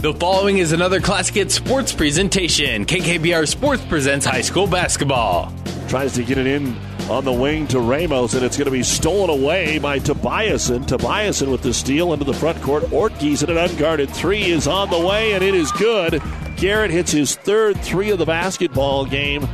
The following is another Classic Hit Sports presentation. KKPR Sports presents high school basketball. Tries to get it in on the wing to Ramos, and it's going to be stolen away by Tobiasen. Tobiasen with the steal into the front court. Ortgees in an unguarded three is on the way, and it is good. Garrett hits his third three of the basketball game.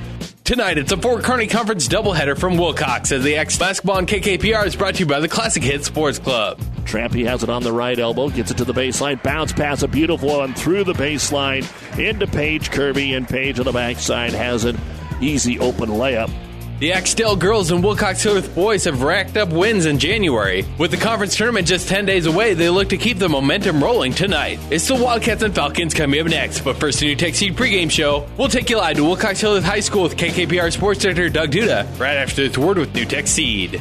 Tonight, it's a Fort Kearney Conference doubleheader from Wilcox as the X Basketball and KKPR is brought to you by the Classic Hit Sports Club. Trampy has it on the right elbow, gets it to the baseline, bounce pass, a beautiful one through the baseline into Paige Kirby, and Paige on the backside has an easy open layup. The Axtell girls and Wilcox Hildreth boys have racked up wins in January. With the conference tournament just 10 days away, they look to keep the momentum rolling tonight. It's the Wildcats and Falcons coming up next, but first, the New Tech Seed pregame show. We'll take you live to Wilcox Hildreth High School with KKPR Sports Director Doug Duda right after this word with New Tech Seed.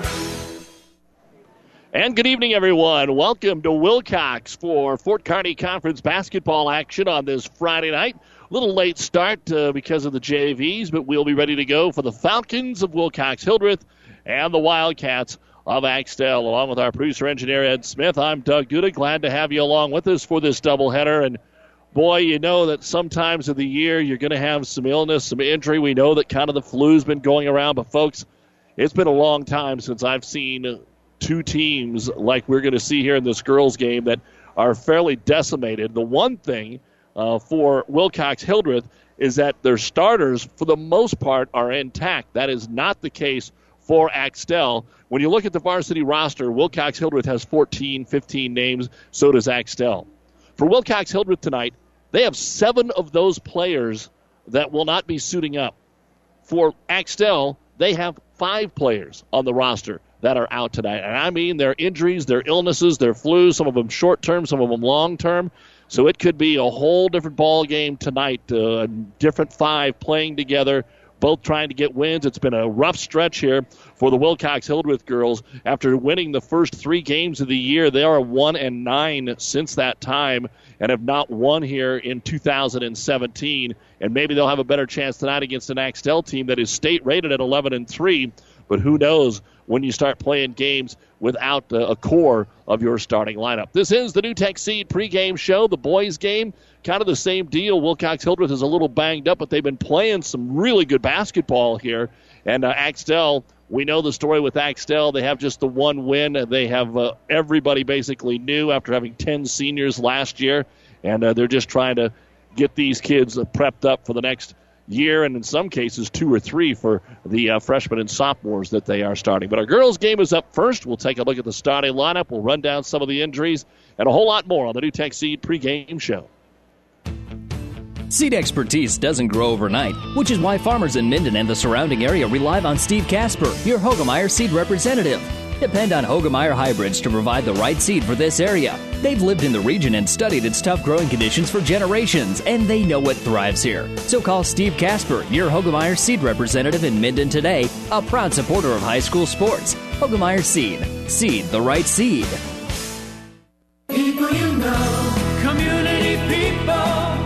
And good evening, everyone. Welcome to Wilcox for Fort Kearney Conference basketball action on this Friday night. A little late start uh, because of the JVs, but we'll be ready to go for the Falcons of Wilcox Hildreth and the Wildcats of Axtell. Along with our producer engineer Ed Smith, I'm Doug Duda. Glad to have you along with us for this doubleheader. And boy, you know that sometimes of the year you're going to have some illness, some injury. We know that kind of the flu's been going around, but folks, it's been a long time since I've seen two teams like we're going to see here in this girls' game that are fairly decimated. The one thing uh, for Wilcox Hildreth is that their starters, for the most part, are intact. That is not the case for Axtell. When you look at the varsity roster, Wilcox Hildreth has 14, 15 names. So does Axtell. For Wilcox Hildreth tonight, they have seven of those players that will not be suiting up. For Axtell, they have five players on the roster that are out tonight. And I mean their injuries, their illnesses, their flus, some of them short term, some of them long term. So it could be a whole different ball game tonight. Uh, different five playing together, both trying to get wins. It's been a rough stretch here for the Wilcox Hildreth girls. After winning the first three games of the year, they are one and nine since that time and have not won here in 2017. And maybe they'll have a better chance tonight against an Axtell team that is state rated at 11 and three. But who knows when you start playing games without a core of your starting lineup. This is the New Tech Seed pregame show. The boys' game, kind of the same deal. Wilcox Hildreth is a little banged up, but they've been playing some really good basketball here. And uh, Axtell, we know the story with Axtell. They have just the one win. They have uh, everybody basically new after having 10 seniors last year. And uh, they're just trying to get these kids prepped up for the next year, and in some cases, two or three for the uh, freshmen and sophomores that they are starting. But our girls' game is up first. We'll take a look at the starting lineup. We'll run down some of the injuries and a whole lot more on the New Tech Seed pregame show. Seed expertise doesn't grow overnight, which is why farmers in Minden and the surrounding area rely on Steve Casper, your Hoegemeyer seed representative. Depend on Hoegemeyer hybrids to provide the right seed for this area. They've lived in the region and studied its tough growing conditions for generations, and they know what thrives here. So call Steve Casper, your Hoegemeyer seed representative in Minden today, a proud supporter of high school sports. Hoegemeyer Seed. Seed the right seed. People you know, community people,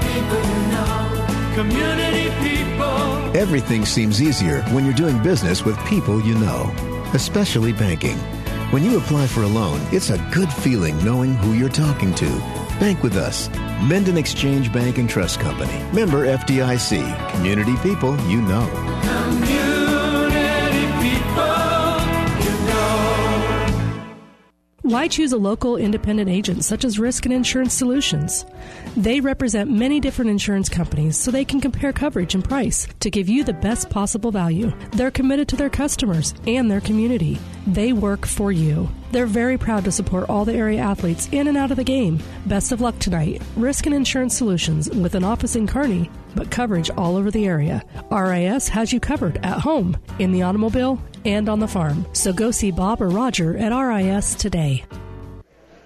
people you know, community people. Everything seems easier when you're doing business with people you know, especially banking. When you apply for a loan, it's a good feeling knowing who you're talking to. Bank with us. Minden Exchange Bank and Trust Company. Member FDIC. Community people you know. Why choose a local independent agent such as Risk and Insurance Solutions? They represent many different insurance companies so they can compare coverage and price to give you the best possible value. They're committed to their customers and their community. They work for you. They're very proud to support all the area athletes in and out of the game. Best of luck tonight. Risk and Insurance Solutions with an office in Kearney, but coverage all over the area. RIS has you covered at home, in the automobile, and on the farm. So go see Bob or Roger at RIS today.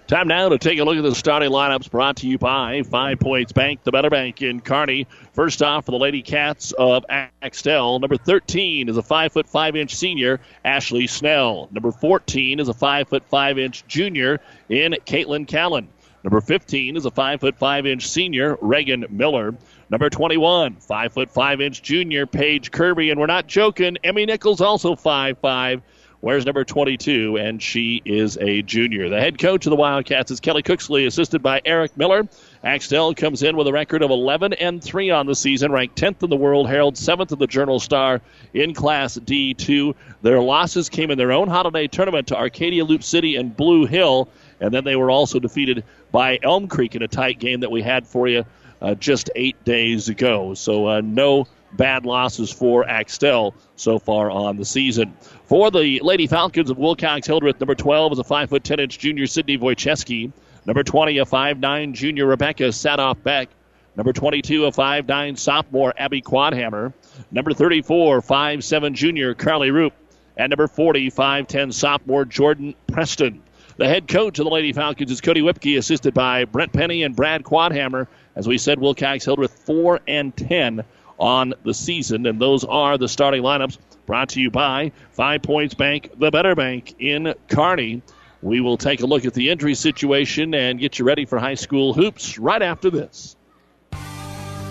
Time now to take a look at the starting lineups brought to you by Five Points Bank, the Better Bank in Kearney. First off, for the Lady Cats of Axtell, number 13 is a 5 foot 5 inch senior, Ashley Snell. Number 14 is a 5 foot 5 inch junior in Caitlin Callan. Number 15 is a 5 foot 5 inch senior, Reagan Miller. Number 21, 5 foot 5 inch junior, Paige Kirby. And we're not joking, Emmy Nichols also 5 5 Where's number 22? And she is a junior. The head coach of the Wildcats is Kelly Cooksley, assisted by Eric Miller. Axtell comes in with a record of 11 and 3 on the season, ranked 10th in the World Herald, 7th in the Journal Star in Class D2. Their losses came in their own holiday tournament to Arcadia Loop City and Blue Hill, and then they were also defeated by Elm Creek in a tight game that we had for you uh, just eight days ago. So uh, no bad losses for Axtell so far on the season. For the Lady Falcons of Wilcox Hildreth, number 12 is a 5 foot 10 inch junior Sydney Wojcicki. Number 20, a 5'9 junior Rebecca Sadoff Beck. Number 22, a 5'9 sophomore Abby Quadhammer. Number 34, 5'7 junior Carly Roop. And number 40, 5'10 sophomore Jordan Preston. The head coach of the Lady Falcons is Cody Whipke, assisted by Brent Penny and Brad Quadhammer. As we said, Wilcox Hildreth 4 and 10 on the season. And those are the starting lineups brought to you by Five Points Bank, the better bank in Kearney. We will take a look at the injury situation and get you ready for high school hoops right after this.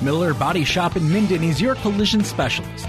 Miller Body Shop in Minden is your collision specialist.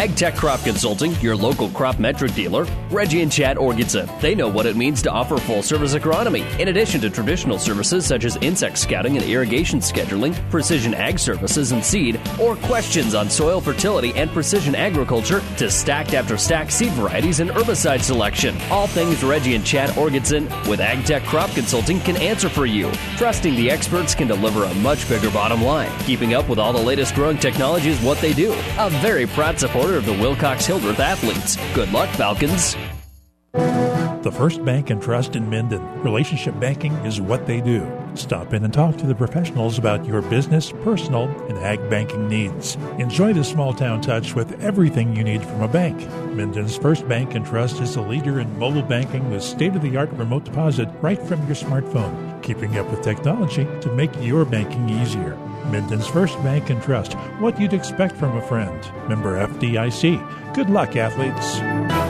AgTech Crop Consulting, your local crop metric dealer, Reggie and Chad Orgidson. They know what it means to offer full service agronomy. In addition to traditional services such as insect scouting and irrigation scheduling, precision ag services and seed, or questions on soil fertility and precision agriculture, to stacked after stacked seed varieties and herbicide selection. All things Reggie and Chad Orgidson with AgTech Crop Consulting can answer for you. Trusting the experts can deliver a much bigger bottom line. Keeping up with all the latest growing technology is what they do. A very proud supporter of the Wilcox Hildreth athletes. Good luck, Falcons. The First Bank and Trust in Minden. Relationship banking is what they do. Stop in and talk to the professionals about your business, personal, and ag banking needs. Enjoy the small town touch with everything you need from a bank. Minden's First Bank and Trust is a leader in mobile banking with state of the art remote deposit right from your smartphone, keeping up with technology to make your banking easier. Minden's First Bank and Trust, what you'd expect from a friend. Member FDIC. Good luck, athletes.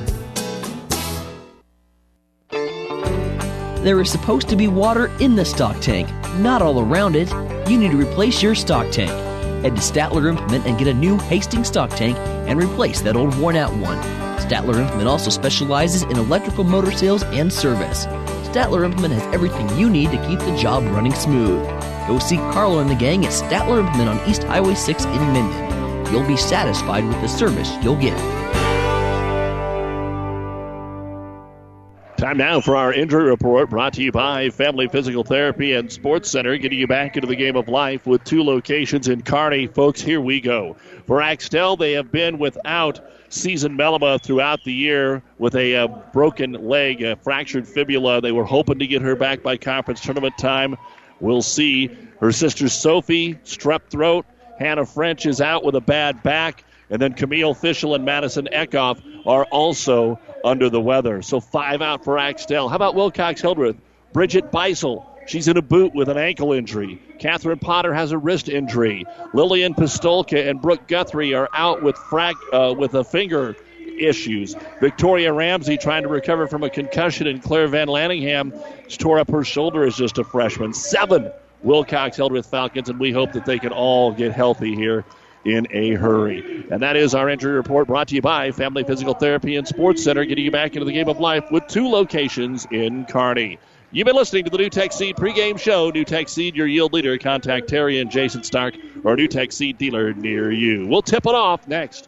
There is supposed to be water in the stock tank, not all around it. You need to replace your stock tank. Head to Statler Implement and get a new Hastings stock tank and replace that old worn out one. Statler Implement also specializes in electrical motor sales and service. Statler Implement has everything you need to keep the job running smooth. Go see Carlo and the gang at Statler Implement on East Highway 6 in Minden. You'll be satisfied with the service you'll get. Time now for our injury report brought to you by Family Physical Therapy and Sports Center, getting you back into the game of life with two locations in Kearney. Folks, here we go. For Axtell, they have been without Season Melima throughout the year with a uh, broken leg, a fractured fibula. They were hoping to get her back by conference tournament time. We'll see. Her sister Sophie, strep throat. Hannah French is out with a bad back. And then Camille Fischel and Madison Eckhoff are also under the weather. So five out for Axtell. How about Wilcox Hildreth? Bridget Beisel. She's in a boot with an ankle injury. Catherine Potter has a wrist injury. Lillian Pistolka and Brooke Guthrie are out with frac- uh, with a finger issues. Victoria Ramsey trying to recover from a concussion, and Claire Van Lanningham tore up her shoulder as just a freshman. Seven Wilcox Hildreth Falcons, and we hope that they can all get healthy here in a hurry. And that is our injury report brought to you by Family Physical Therapy and Sports Center, getting you back into the game of life with two locations in Kearney. You've been listening to the New Tech Seed pregame show. New Tech Seed, your yield leader. Contact Terry and Jason Stark or New Tech Seed dealer near you. We'll tip it off next.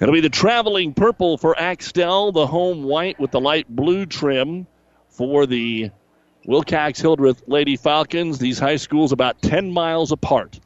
It'll be the traveling purple for Axtell, the home white with the light blue trim for the Wilcox Hildreth Lady Falcons. These high schools about 10 miles apart.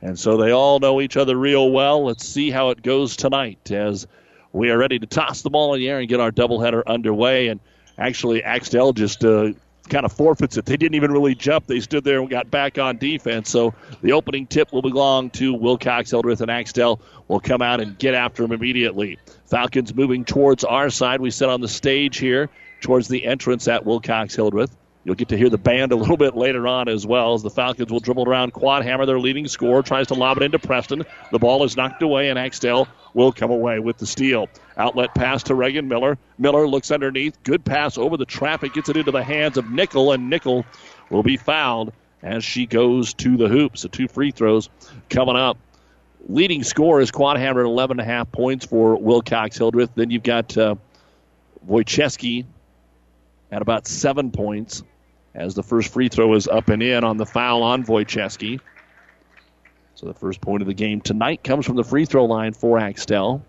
And so they all know each other real well. Let's see how it goes tonight as we are ready to toss the ball in the air and get our doubleheader underway. And actually, Axtell just uh, kind of forfeits it. They didn't even really jump. They stood there and got back on defense. So the opening tip will belong to Wilcox, Hildreth, and Axtell will come out and get after them immediately. Falcons moving towards our side. We sit on the stage here towards the entrance at Wilcox, Hildreth. You'll get to hear the band a little bit later on as well as the Falcons will dribble around Quadhammer their leading scorer, tries to lob it into Preston. The ball is knocked away, and Axtell will come away with the steal. Outlet pass to Reagan Miller. Miller looks underneath. Good pass over the traffic, gets it into the hands of Nickel, and Nickel will be fouled as she goes to the hoop. So two free throws coming up. Leading score is Quadhammer at 11 and a half points for Wilcox Hildreth. Then you've got uh, Wojcicki at about seven points as the first free throw is up and in on the foul on Wojcicki. So the first point of the game tonight comes from the free throw line for Axtell.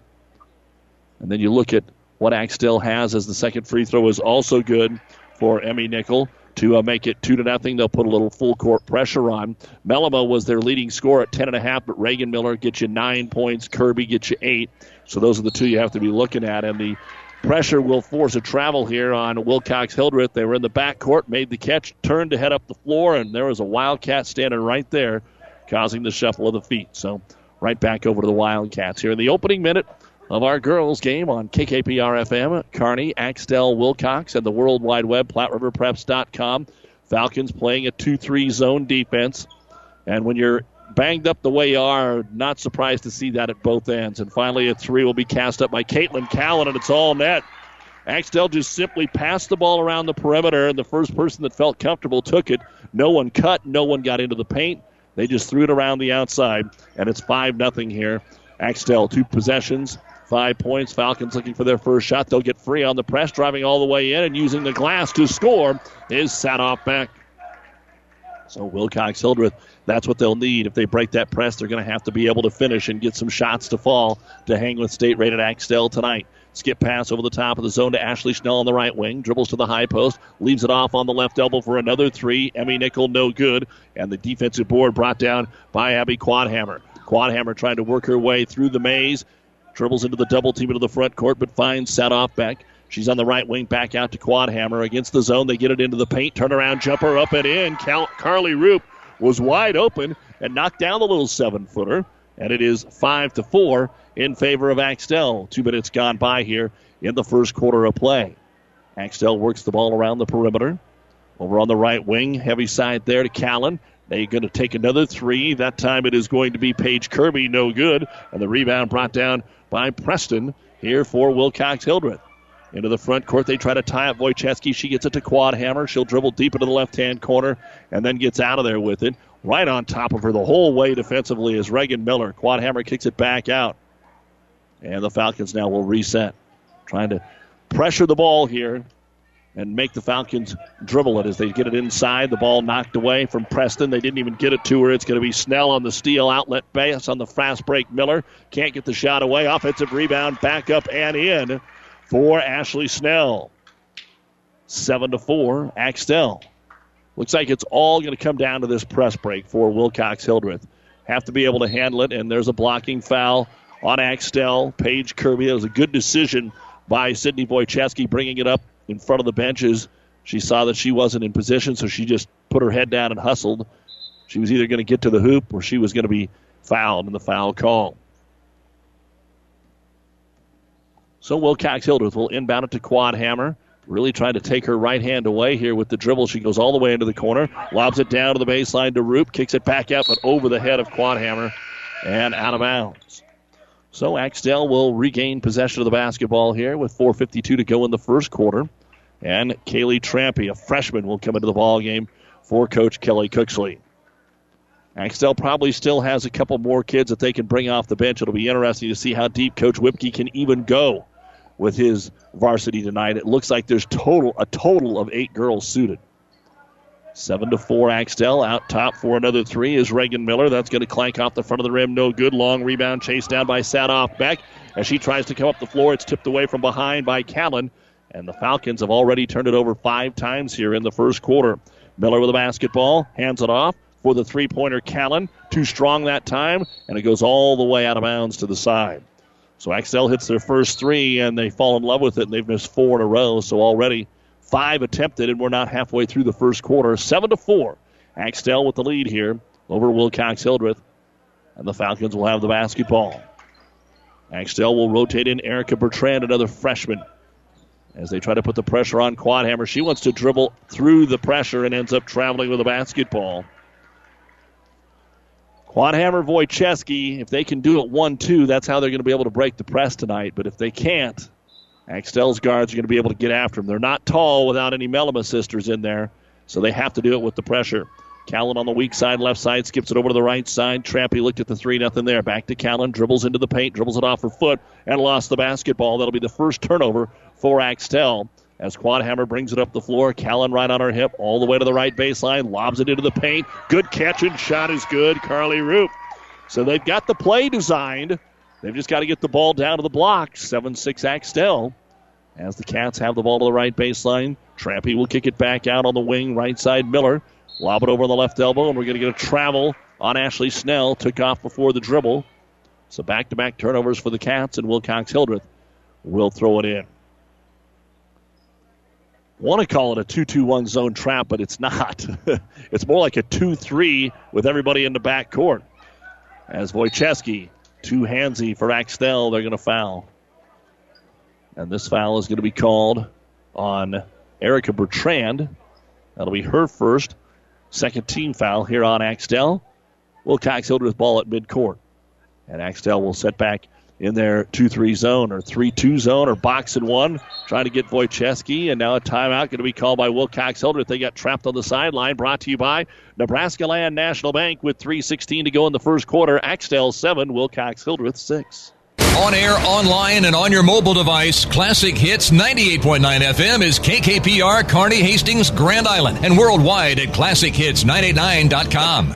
And then you look at what Axtell has as the second free throw is also good for Emmy Nickel to uh, make it two to nothing. They'll put a little full court pressure on. Melima was their leading scorer at ten and a half, but Reagan Miller gets you nine points. Kirby gets you eight. So those are the two you have to be looking at. And the pressure will force a travel here on Wilcox Hildreth. They were in the back court, made the catch, turned to head up the floor, and there was a Wildcat standing right there, causing the shuffle of the feet. So right back over to the Wildcats here in the opening minute of our girls game on KKPR FM, Kearney, Axtell, Wilcox, and the World Wide Web, PlatteRiverPreps.com. Falcons playing a 2 3 zone defense. And when you're banged up the way you are, not surprised to see that at both ends. And finally, a three will be cast up by Caitlin Callan, and it's all net. Axtell just simply passed the ball around the perimeter, and the first person that felt comfortable took it. No one cut, no one got into the paint. They just threw it around the outside, and it's 5 nothing here. Axtell, two possessions, five points. Falcons looking for their first shot. They'll get free on the press, driving all the way in and using the glass to score is Sadoff Beck. So Wilcox Hildreth, that's what they'll need. If they break that press, they're going to have to be able to finish and get some shots to fall to hang with state rated Axtell tonight. Skip pass over the top of the zone to Ashley Snell on the right wing. Dribbles to the high post. Leaves it off on the left elbow for another three. Emmy Nickel, no good. And the defensive board brought down by Abby Quadhammer. Quadhammer trying to work her way through the maze. Dribbles into the double team into the front court, but finds Sadoff Beck. She's on the right wing, back out to Quadhammer against the zone. They get it into the paint. Turnaround jumper up and in. Cal- Carly Roop was wide open and knocked down the little seven footer. And it is five to four in favor of Axtell. Two minutes gone by here in the first quarter of play. Axtell works the ball around the perimeter. Over on the right wing, heavy side there to Callan. They're going to take another three. That time it is going to be Paige Kirby, no good. And the rebound brought down by Preston here for Wilcox Hildreth. Into the front court, they try to tie up Wojcicki. She gets it to Quadhammer. She'll dribble deep into the left hand corner and then gets out of there with it. Right on top of her the whole way defensively is Reagan Miller. Quadhammer kicks it back out. And the Falcons now will reset. Trying to pressure the ball here and make the Falcons dribble it as they get it inside. The ball knocked away from Preston. They didn't even get it to her. It's going to be Snell on the steal. Outlet base on the fast break. Miller can't get the shot away. Offensive rebound, back up and in for Ashley Snell. Seven to four, Axtell. Looks like it's all going to come down to this press break for Wilcox Hildreth. Have to be able to handle it, and there's a blocking foul on Axtell. Paige Kirby. It was a good decision by Sydney Wojcicki bringing it up in front of the benches. She saw that she wasn't in position, so she just put her head down and hustled. She was either going to get to the hoop or she was going to be fouled in the foul call. So Will Wilcox Hildreth will inbound it to Quadhammer. Really trying to take her right hand away here with the dribble. She goes all the way into the corner, lobs it down to the baseline to Roop, kicks it back out, but over the head of Quadhammer and out of bounds. So Axtell will regain possession of the basketball here with 4.52 to go in the first quarter. And Kaylee Trampy, a freshman, will come into the ball game for Coach Kelly Cooksley. Axtell probably still has a couple more kids that they can bring off the bench. It'll be interesting to see how deep Coach Whipke can even go with his varsity tonight. It looks like there's total a total of eight girls suited. Seven to four, Axtell out top for another three is Reagan Miller. That's going to clank off the front of the rim. No good. Long rebound chased down by Sadoff Beck. As she tries to come up the floor, it's tipped away from behind by Callan. And the Falcons have already turned it over five times here in the first quarter. Miller with the basketball, hands it off for the three pointer Callan. Too strong that time, and it goes all the way out of bounds to the side. So Axtell hits their first three, and they fall in love with it, and they've missed four in a row. So already five attempted, and we're not halfway through the first quarter. Seven to four. Axtell with the lead here over Wilcox Hildreth, and the Falcons will have the basketball. Axtell will rotate in Erica Bertrand, another freshman, as they try to put the pressure on Quadhammer. She wants to dribble through the pressure and ends up traveling with the basketball. Quadhammer Wojcicki, if they can do it 1 2, that's how they're going to be able to break the press tonight. But if they can't, Axtell's guards are going to be able to get after them. They're not tall without any Melima sisters in there, so they have to do it with the pressure. Callan on the weak side, left side, skips it over to the right side. Trampy looked at the 3 nothing there. Back to Callan, dribbles into the paint, dribbles it off her foot, and lost the basketball. That'll be the first turnover for Axtell. As Quadhammer brings it up the floor, Callan right on her hip, all the way to the right baseline, lobs it into the paint. Good catch and shot is good. Carly Roop. So they've got the play designed. They've just got to get the ball down to the block. 7 6 Axtell. As the Cats have the ball to the right baseline, Trampy will kick it back out on the wing, right side Miller. Lob it over the left elbow, and we're going to get a travel on Ashley Snell. Took off before the dribble. So back to back turnovers for the Cats, and Wilcox Hildreth will throw it in want to call it a 2 2 1 zone trap, but it's not. it's more like a 2 3 with everybody in the back court. As Wojcicki, too handsy for Axtell, they're going to foul. And this foul is going to be called on Erica Bertrand. That'll be her first. Second team foul here on Axtell. Wilcox Hildreth ball at midcourt. And Axtell will set back in their 2 3 zone or 3 2 zone or box and one, trying to get Wojcicki. And now a timeout going to be called by Wilcox Hildreth. They got trapped on the sideline. Brought to you by Nebraska Land National Bank with 3.16 to go in the first quarter. Axtell 7, Wilcox Hildreth 6. On air, online, and on your mobile device, Classic Hits 98.9 FM is KKPR, Kearney, Hastings, Grand Island, and worldwide at ClassicHits989.com.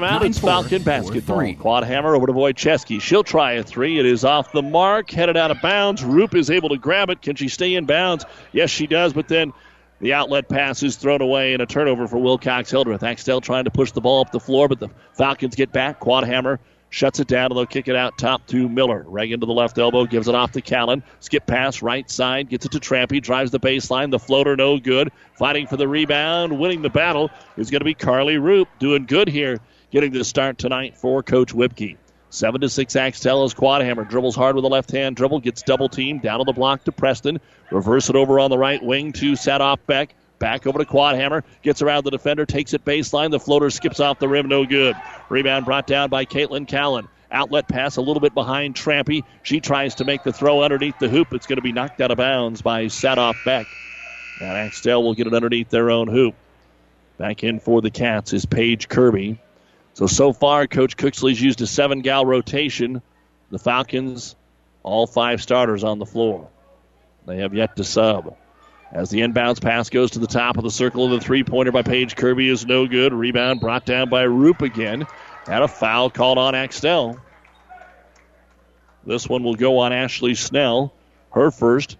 timeout. It's Falcon basketball. Quadhammer over to Wojcicki. She'll try a three. It is off the mark, headed out of bounds. Roop is able to grab it. Can she stay in bounds? Yes, she does, but then the outlet pass is thrown away and a turnover for Wilcox Hildreth. Axtell trying to push the ball up the floor, but the Falcons get back. Quadhammer shuts it down, and they'll kick it out top to Miller. Reagan to the left elbow, gives it off to Callan. Skip pass, right side, gets it to Trampy, drives the baseline. The floater, no good. Fighting for the rebound, winning the battle is going to be Carly Roop. Doing good here getting the start tonight for Coach Whipke. Seven to six, Axtell is Quadhammer. Dribbles hard with a left hand dribble. Gets double teamed down on the block to Preston. Reverse it over on the right wing to Sadoff Beck. Back over to Quadhammer. Gets around the defender. Takes it baseline. The floater skips off the rim. No good. Rebound brought down by Caitlin Callan. Outlet pass a little bit behind Trampy. She tries to make the throw underneath the hoop. It's going to be knocked out of bounds by Sadoff Beck. And Axtell will get it underneath their own hoop. Back in for the Cats is Paige Kirby. So, so far, Coach Cooksley's used a seven gal rotation. The Falcons, all five starters on the floor. They have yet to sub. As the inbounds pass goes to the top of the circle, the three pointer by Paige Kirby is no good. Rebound brought down by Roop again. And a foul called on Axtell. This one will go on Ashley Snell, her first,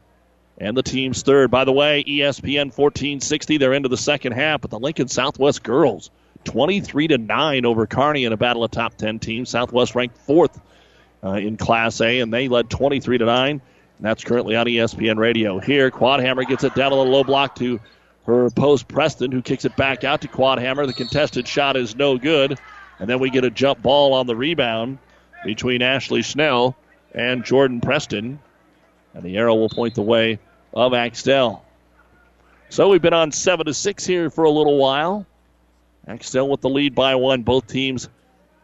and the team's third. By the way, ESPN 1460, they're into the second half, but the Lincoln Southwest girls 23 to 9 over Kearney in a battle of top 10 teams. Southwest ranked fourth uh, in Class A, and they led 23 to 9. And that's currently on ESPN radio. Here, Quadhammer gets it down a little low block to her post Preston, who kicks it back out to Quadhammer. The contested shot is no good. And then we get a jump ball on the rebound between Ashley Snell and Jordan Preston. And the arrow will point the way of Axtell. So we've been on 7 to 6 here for a little while. Axtell with the lead by one. Both teams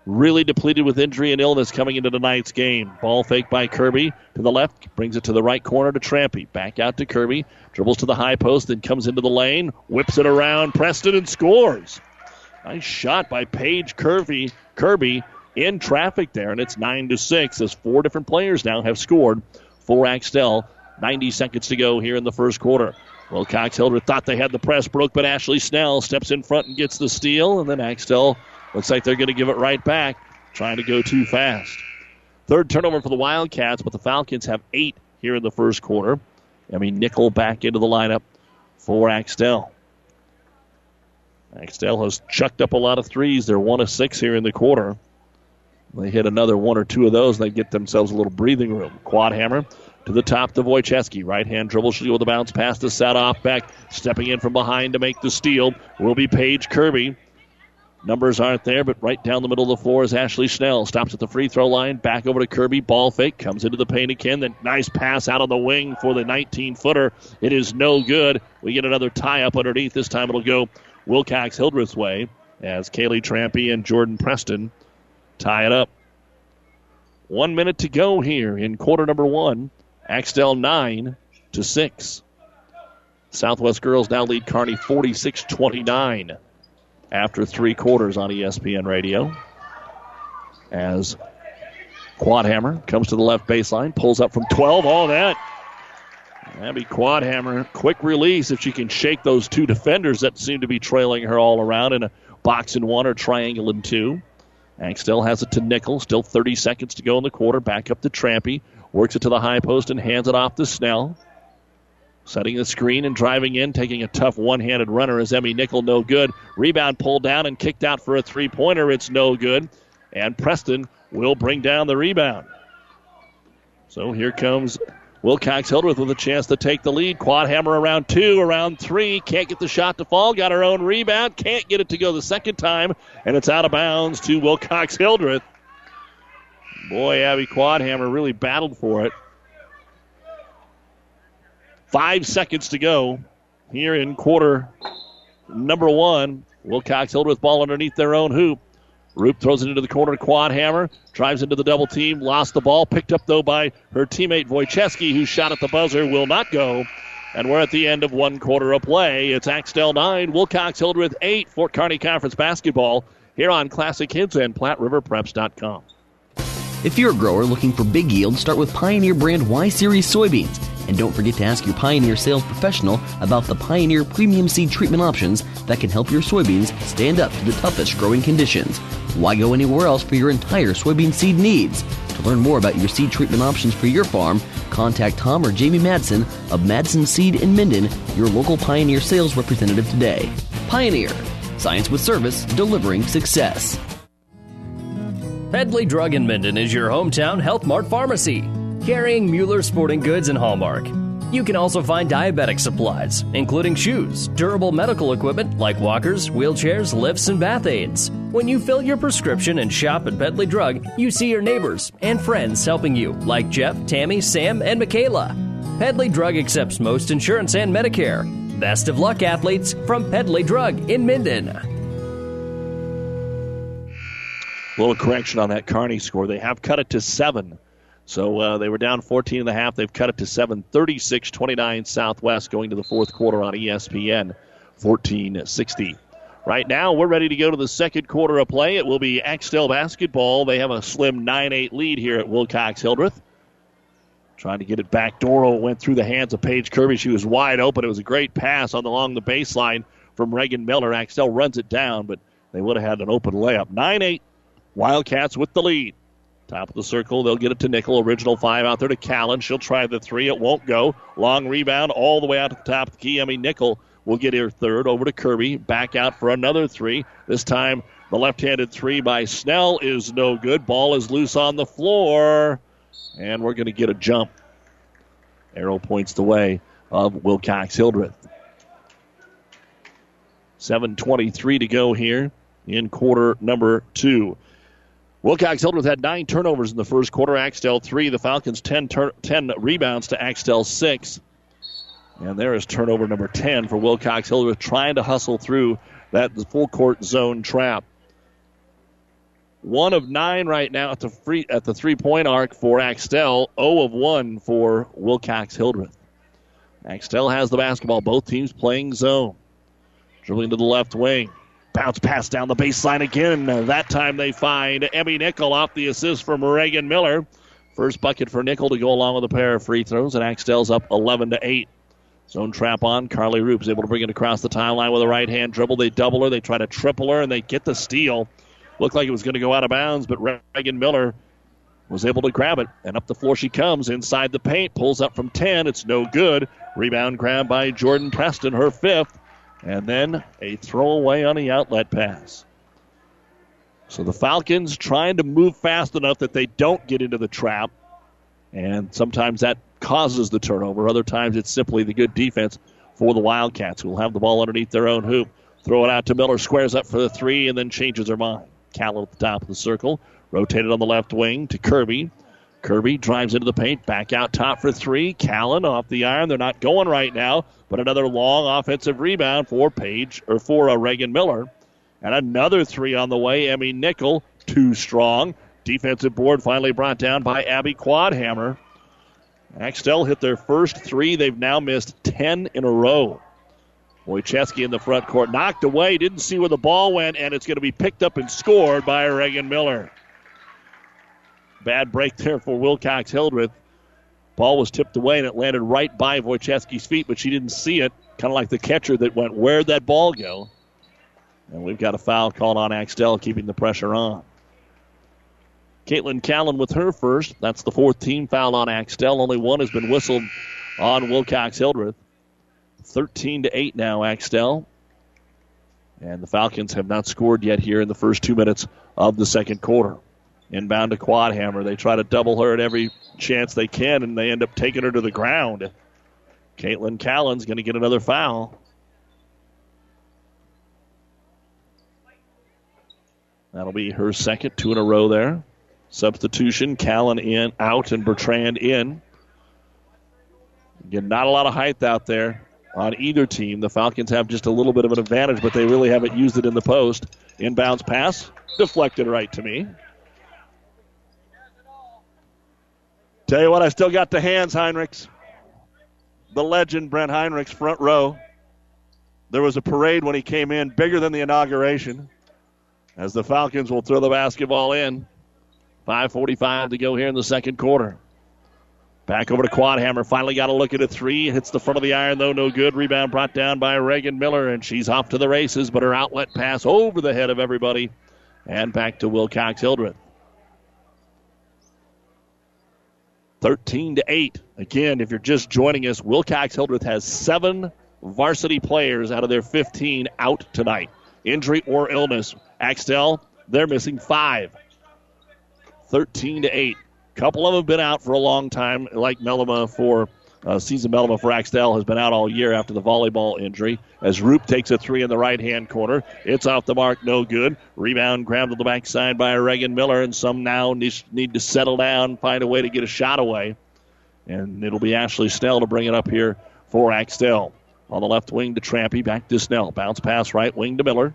really depleted with injury and illness coming into tonight's game. Ball fake by Kirby to the left, brings it to the right corner to Trampy. Back out to Kirby, dribbles to the high post, then comes into the lane, whips it around Preston and scores. Nice shot by Paige Kirby. Kirby in traffic there, and it's nine to six as four different players now have scored for Axtell. 90 seconds to go here in the first quarter. Wilcox Hildreth thought they had the press broke, but Ashley Snell steps in front and gets the steal, and then Axtell looks like they're going to give it right back, trying to go too fast. Third turnover for the Wildcats, but the Falcons have eight here in the first quarter. I mean, Nickel back into the lineup for Axtell. Axtell has chucked up a lot of threes. They're one of six here in the quarter. They hit another one or two of those, and they get themselves a little breathing room. Quadhammer to the top to Wojcicki. Right hand dribble. She'll go with the bounce pass to Sadoff Beck. Stepping in from behind to make the steal will be Paige Kirby. Numbers aren't there, but right down the middle of the floor is Ashley Snell. Stops at the free throw line. Back over to Kirby. Ball fake. Comes into the paint again. Then nice pass out on the wing for the 19 footer. It is no good. We get another tie up underneath. This time it'll go Wilcox Hildreth's way as Kaylee Trampy and Jordan Preston tie it up. One minute to go here in quarter number one. Axtell 9 to 6. Southwest girls now lead Kearney 46 29 after three quarters on ESPN radio. As Quadhammer comes to the left baseline, pulls up from 12. All that. Be Quadhammer. Quick release if she can shake those two defenders that seem to be trailing her all around in a box and one or triangle and two. Axtell has it to Nickel. Still 30 seconds to go in the quarter. Back up to Trampy. Works it to the high post and hands it off to Snell. Setting the screen and driving in, taking a tough one handed runner is Emmy Nickel, no good. Rebound pulled down and kicked out for a three pointer. It's no good. And Preston will bring down the rebound. So here comes Wilcox Hildreth with a chance to take the lead. Quadhammer around two, around three. Can't get the shot to fall. Got her own rebound. Can't get it to go the second time. And it's out of bounds to Wilcox Hildreth. Boy, Abby Quadhammer really battled for it. Five seconds to go here in quarter number one. Wilcox Hildreth ball underneath their own hoop. Roop throws it into the corner. Quadhammer drives into the double team. Lost the ball. Picked up though by her teammate Wojcicki, who shot at the buzzer. Will not go. And we're at the end of one quarter of play. It's Axtell nine, Wilcox Hildreth eight. Fort Kearney Conference basketball here on Classic Hits and PlatteRiverPreps.com. If you're a grower looking for big yield, start with Pioneer brand Y Series soybeans. And don't forget to ask your Pioneer sales professional about the Pioneer premium seed treatment options that can help your soybeans stand up to the toughest growing conditions. Why go anywhere else for your entire soybean seed needs? To learn more about your seed treatment options for your farm, contact Tom or Jamie Madsen of Madsen Seed in Minden, your local Pioneer sales representative today. Pioneer, science with service, delivering success. Pedley Drug in Minden is your hometown Health Mart pharmacy, carrying Mueller sporting goods and Hallmark. You can also find diabetic supplies, including shoes, durable medical equipment like walkers, wheelchairs, lifts, and bath aids. When you fill your prescription and shop at Pedley Drug, you see your neighbors and friends helping you, like Jeff, Tammy, Sam, and Michaela. Pedley Drug accepts most insurance and Medicare. Best of luck, athletes, from Pedley Drug in Minden. Little correction on that Kearney score. They have cut it to seven. So uh, they were down 14 and a half. They've cut it to seven. 36-29 Southwest going to the fourth quarter on ESPN 1460. Right now, we're ready to go to the second quarter of play. It will be Axtell basketball. They have a slim 9-8 lead here at Wilcox Hildreth. Trying to get it back. Doro went through the hands of Paige Kirby. She was wide open. It was a great pass on along the baseline from Reagan Miller. Axtell runs it down, but they would have had an open layup. 9 8 Wildcats with the lead. Top of the circle, they'll get it to Nickel. Original five out there to Callan. She'll try the three. It won't go. Long rebound all the way out to the top of the key. Nickel will get her third over to Kirby. Back out for another three. This time, the left handed three by Snell is no good. Ball is loose on the floor. And we're going to get a jump. Arrow points the way of Wilcox Hildreth. 7.23 to go here in quarter number two. Wilcox Hildreth had nine turnovers in the first quarter. Axtell three. The Falcons 10, tur- 10 rebounds to Axtell six. And there is turnover number 10 for Wilcox Hildreth trying to hustle through that full court zone trap. One of nine right now at the free at the three point arc for Axtell. 0 of one for Wilcox Hildreth. Axtell has the basketball. Both teams playing zone. Dribbling to the left wing. Bounce pass down the baseline again. That time they find Emmy Nickel off the assist from Reagan Miller. First bucket for Nickel to go along with a pair of free throws, and Axtell's up 11 to 8. Zone trap on. Carly Roop is able to bring it across the timeline with a right hand dribble. They double her, they try to triple her, and they get the steal. Looked like it was going to go out of bounds, but Reagan Miller was able to grab it. And up the floor she comes inside the paint, pulls up from 10. It's no good. Rebound grab by Jordan Preston, her fifth. And then a throwaway on the outlet pass. So the Falcons trying to move fast enough that they don't get into the trap. And sometimes that causes the turnover. Other times it's simply the good defense for the Wildcats who will have the ball underneath their own hoop. Throw it out to Miller, squares up for the three, and then changes her mind. Callan at the top of the circle. Rotated on the left wing to Kirby. Kirby drives into the paint, back out top for three. Callan off the iron. They're not going right now, but another long offensive rebound for Page or for uh, Reagan Miller. And another three on the way. Emmy Nickel, too strong. Defensive board finally brought down by Abby Quadhammer. Axtell hit their first three. They've now missed 10 in a row. Wojcicki in the front court, knocked away, didn't see where the ball went, and it's going to be picked up and scored by Reagan Miller. Bad break there for Wilcox Hildreth. Ball was tipped away and it landed right by Wojcicki's feet, but she didn't see it. Kind of like the catcher that went, Where'd that ball go? And we've got a foul called on Axtell, keeping the pressure on. Caitlin Callan with her first. That's the fourth team foul on Axtell. Only one has been whistled on Wilcox Hildreth. 13 to 8 now, Axtell. And the Falcons have not scored yet here in the first two minutes of the second quarter. Inbound to Quadhammer. They try to double her at every chance they can, and they end up taking her to the ground. Caitlin Callan's going to get another foul. That'll be her second, two in a row there. Substitution, Callan in, out, and Bertrand in. Again, not a lot of height out there on either team. The Falcons have just a little bit of an advantage, but they really haven't used it in the post. Inbounds pass, deflected right to me. Tell you what, I still got the hands, Heinrichs. The legend, Brent Heinrichs, front row. There was a parade when he came in, bigger than the inauguration, as the Falcons will throw the basketball in. 5.45 to go here in the second quarter. Back over to Quadhammer. Finally got a look at a three. Hits the front of the iron, though, no good. Rebound brought down by Reagan Miller, and she's off to the races, but her outlet pass over the head of everybody. And back to Wilcox Hildreth. 13 to 8. Again, if you're just joining us, Wilcox Hildreth has seven varsity players out of their 15 out tonight. Injury or illness. Axtell, they're missing five. 13 to 8. Couple of them have been out for a long time, like Melima for uh, season Melima for Axtell has been out all year after the volleyball injury. As Roop takes a three in the right hand corner, it's off the mark, no good. Rebound grabbed to the backside by Reagan Miller, and some now need to settle down, find a way to get a shot away. And it'll be Ashley Snell to bring it up here for Axtell. On the left wing to Trampy, back to Snell. Bounce pass right wing to Miller.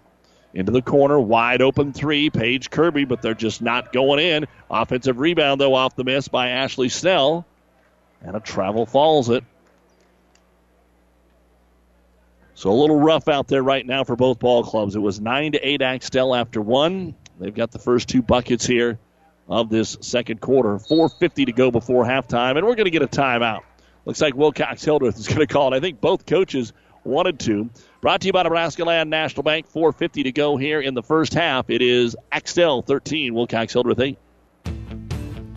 Into the corner, wide open three. Paige Kirby, but they're just not going in. Offensive rebound, though, off the miss by Ashley Snell. And a travel falls it. So a little rough out there right now for both ball clubs. It was 9 to 8 Axtell after one. They've got the first two buckets here of this second quarter. 4.50 to go before halftime, and we're going to get a timeout. Looks like Wilcox Hildreth is going to call it. I think both coaches wanted to. Brought to you by Nebraska Land National Bank. 4.50 to go here in the first half. It is Axtell 13, Wilcox Hildreth 8.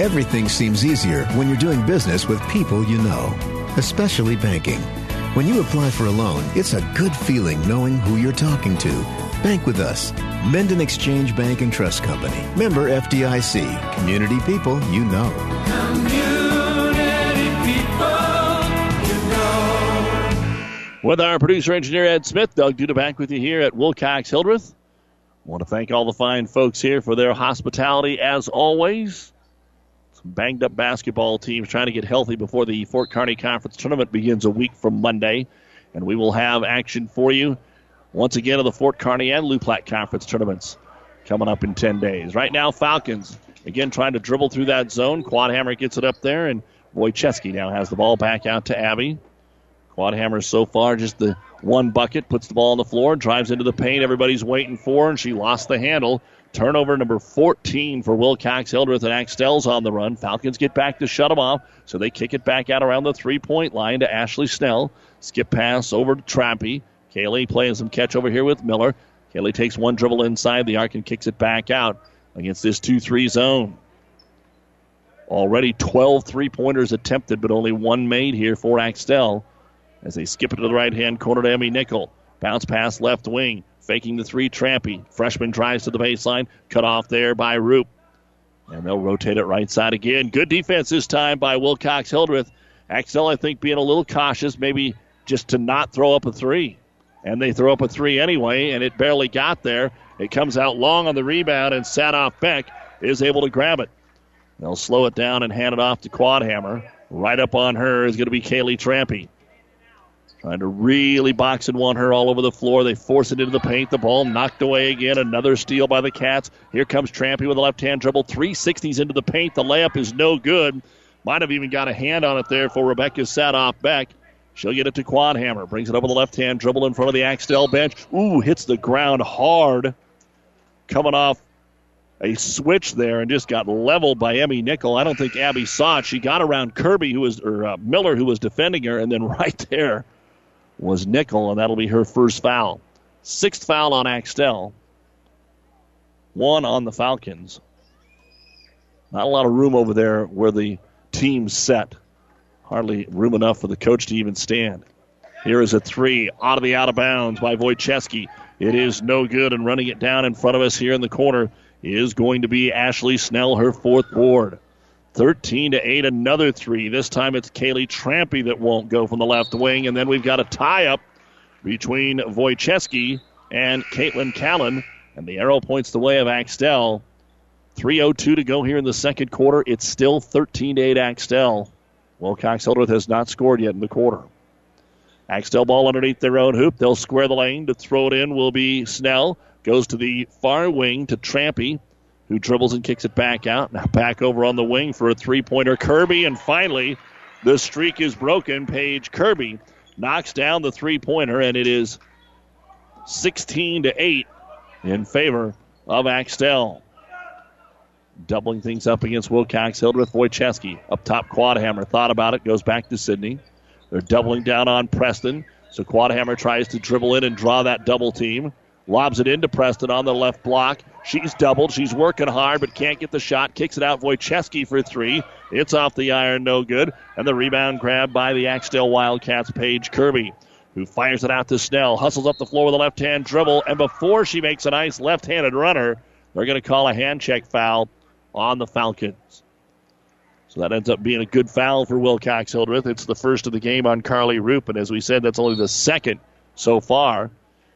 Everything seems easier when you're doing business with people you know, especially banking. When you apply for a loan, it's a good feeling knowing who you're talking to. Bank with us. Minden Exchange Bank and Trust Company. Member FDIC. Community people you know. Community people, you know. With our producer engineer Ed Smith, Doug Duda back with you here at Wilcox Hildreth. want to thank all the fine folks here for their hospitality as always. Some banged up basketball teams trying to get healthy before the Fort Kearney Conference tournament begins a week from Monday. And we will have action for you once again of the Fort Kearney and Loup Platte Conference tournaments coming up in 10 days. Right now, Falcons again trying to dribble through that zone. Quadhammer gets it up there, and Wojcicki now has the ball back out to Abby. Quadhammer so far just the one bucket, puts the ball on the floor, drives into the paint. Everybody's waiting for her, and she lost the handle. Turnover number 14 for Wilcox Hildreth, and Axtell's on the run. Falcons get back to shut them off, so they kick it back out around the three point line to Ashley Snell. Skip pass over to Trampy. Kaylee playing some catch over here with Miller. Kaylee takes one dribble inside the arc and kicks it back out against this 2 3 zone. Already 12 three pointers attempted, but only one made here for Axtell as they skip it to the right hand corner to Emmy Nickel. Bounce pass left wing, faking the three. Trampy. Freshman drives to the baseline, cut off there by Roop. And they'll rotate it right side again. Good defense this time by Wilcox Hildreth. Axtell, I think, being a little cautious, maybe just to not throw up a three. And they throw up a three anyway, and it barely got there. It comes out long on the rebound, and Sadoff Beck is able to grab it. They'll slow it down and hand it off to Quadhammer. Right up on her is going to be Kaylee Trampy. Trying to really box and want her all over the floor. They force it into the paint. The ball knocked away again. Another steal by the Cats. Here comes Trampy with a left hand dribble. 360s into the paint. The layup is no good. Might have even got a hand on it there for Rebecca Sadoff Beck. She'll get it to Quadhammer. Brings it over the left hand dribble in front of the Axtell bench. Ooh, hits the ground hard. Coming off a switch there and just got leveled by Emmy Nickel. I don't think Abby saw it. She got around Kirby, who was or uh, Miller, who was defending her, and then right there was Nickel, and that'll be her first foul. Sixth foul on Axtell. One on the Falcons. Not a lot of room over there where the team's set. Hardly room enough for the coach to even stand. Here is a three out of the out of bounds by Wojcicki. It is no good, and running it down in front of us here in the corner is going to be Ashley Snell, her fourth board. 13 to 8, another three. This time it's Kaylee Trampy that won't go from the left wing. And then we've got a tie up between Wojcicki and Caitlin Callan. And the arrow points the way of Axtell. 3.02 to go here in the second quarter. It's still 13 to 8 Axtell. Wilcox Hildreth has not scored yet in the quarter. Axtell ball underneath their own hoop. They'll square the lane. To throw it in will be Snell. Goes to the far wing to Trampy who dribbles and kicks it back out. Now back over on the wing for a three pointer. Kirby, and finally, the streak is broken. Paige Kirby knocks down the three pointer, and it is 16 to 8 in favor of Axtell. Doubling things up against Wilcox Hildreth Wojcicki. Up top, Quadhammer thought about it, goes back to Sydney. They're doubling down on Preston. So Quadhammer tries to dribble in and draw that double team. Lobs it into Preston on the left block. She's doubled. She's working hard, but can't get the shot. Kicks it out. Wojcicki for three. It's off the iron, no good. And the rebound grabbed by the Axtell Wildcats, Paige Kirby, who fires it out to Snell. Hustles up the floor with a left hand dribble. And before she makes a nice left handed runner, they're going to call a hand check foul on the Falcons. So that ends up being a good foul for Wilcox Hildreth. It's the first of the game on Carly Roop. And as we said, that's only the second so far.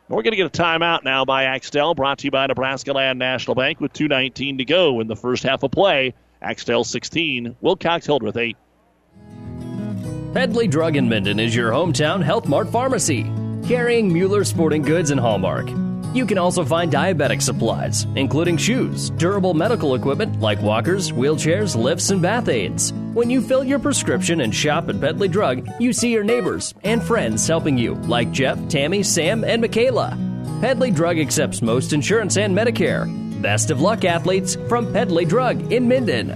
We're going to get a timeout now by Axtell, brought to you by Nebraska Land National Bank with 2.19 to go in the first half of play. Axtell 16, Wilcox Hildreth 8. Pedley Drug in Minden is your hometown Health Mart pharmacy, carrying Mueller Sporting Goods and Hallmark. You can also find diabetic supplies, including shoes, durable medical equipment like walkers, wheelchairs, lifts, and bath aids. When you fill your prescription and shop at Pedley Drug, you see your neighbors and friends helping you, like Jeff, Tammy, Sam, and Michaela. Pedley Drug accepts most insurance and Medicare. Best of luck, athletes, from Pedley Drug in Minden.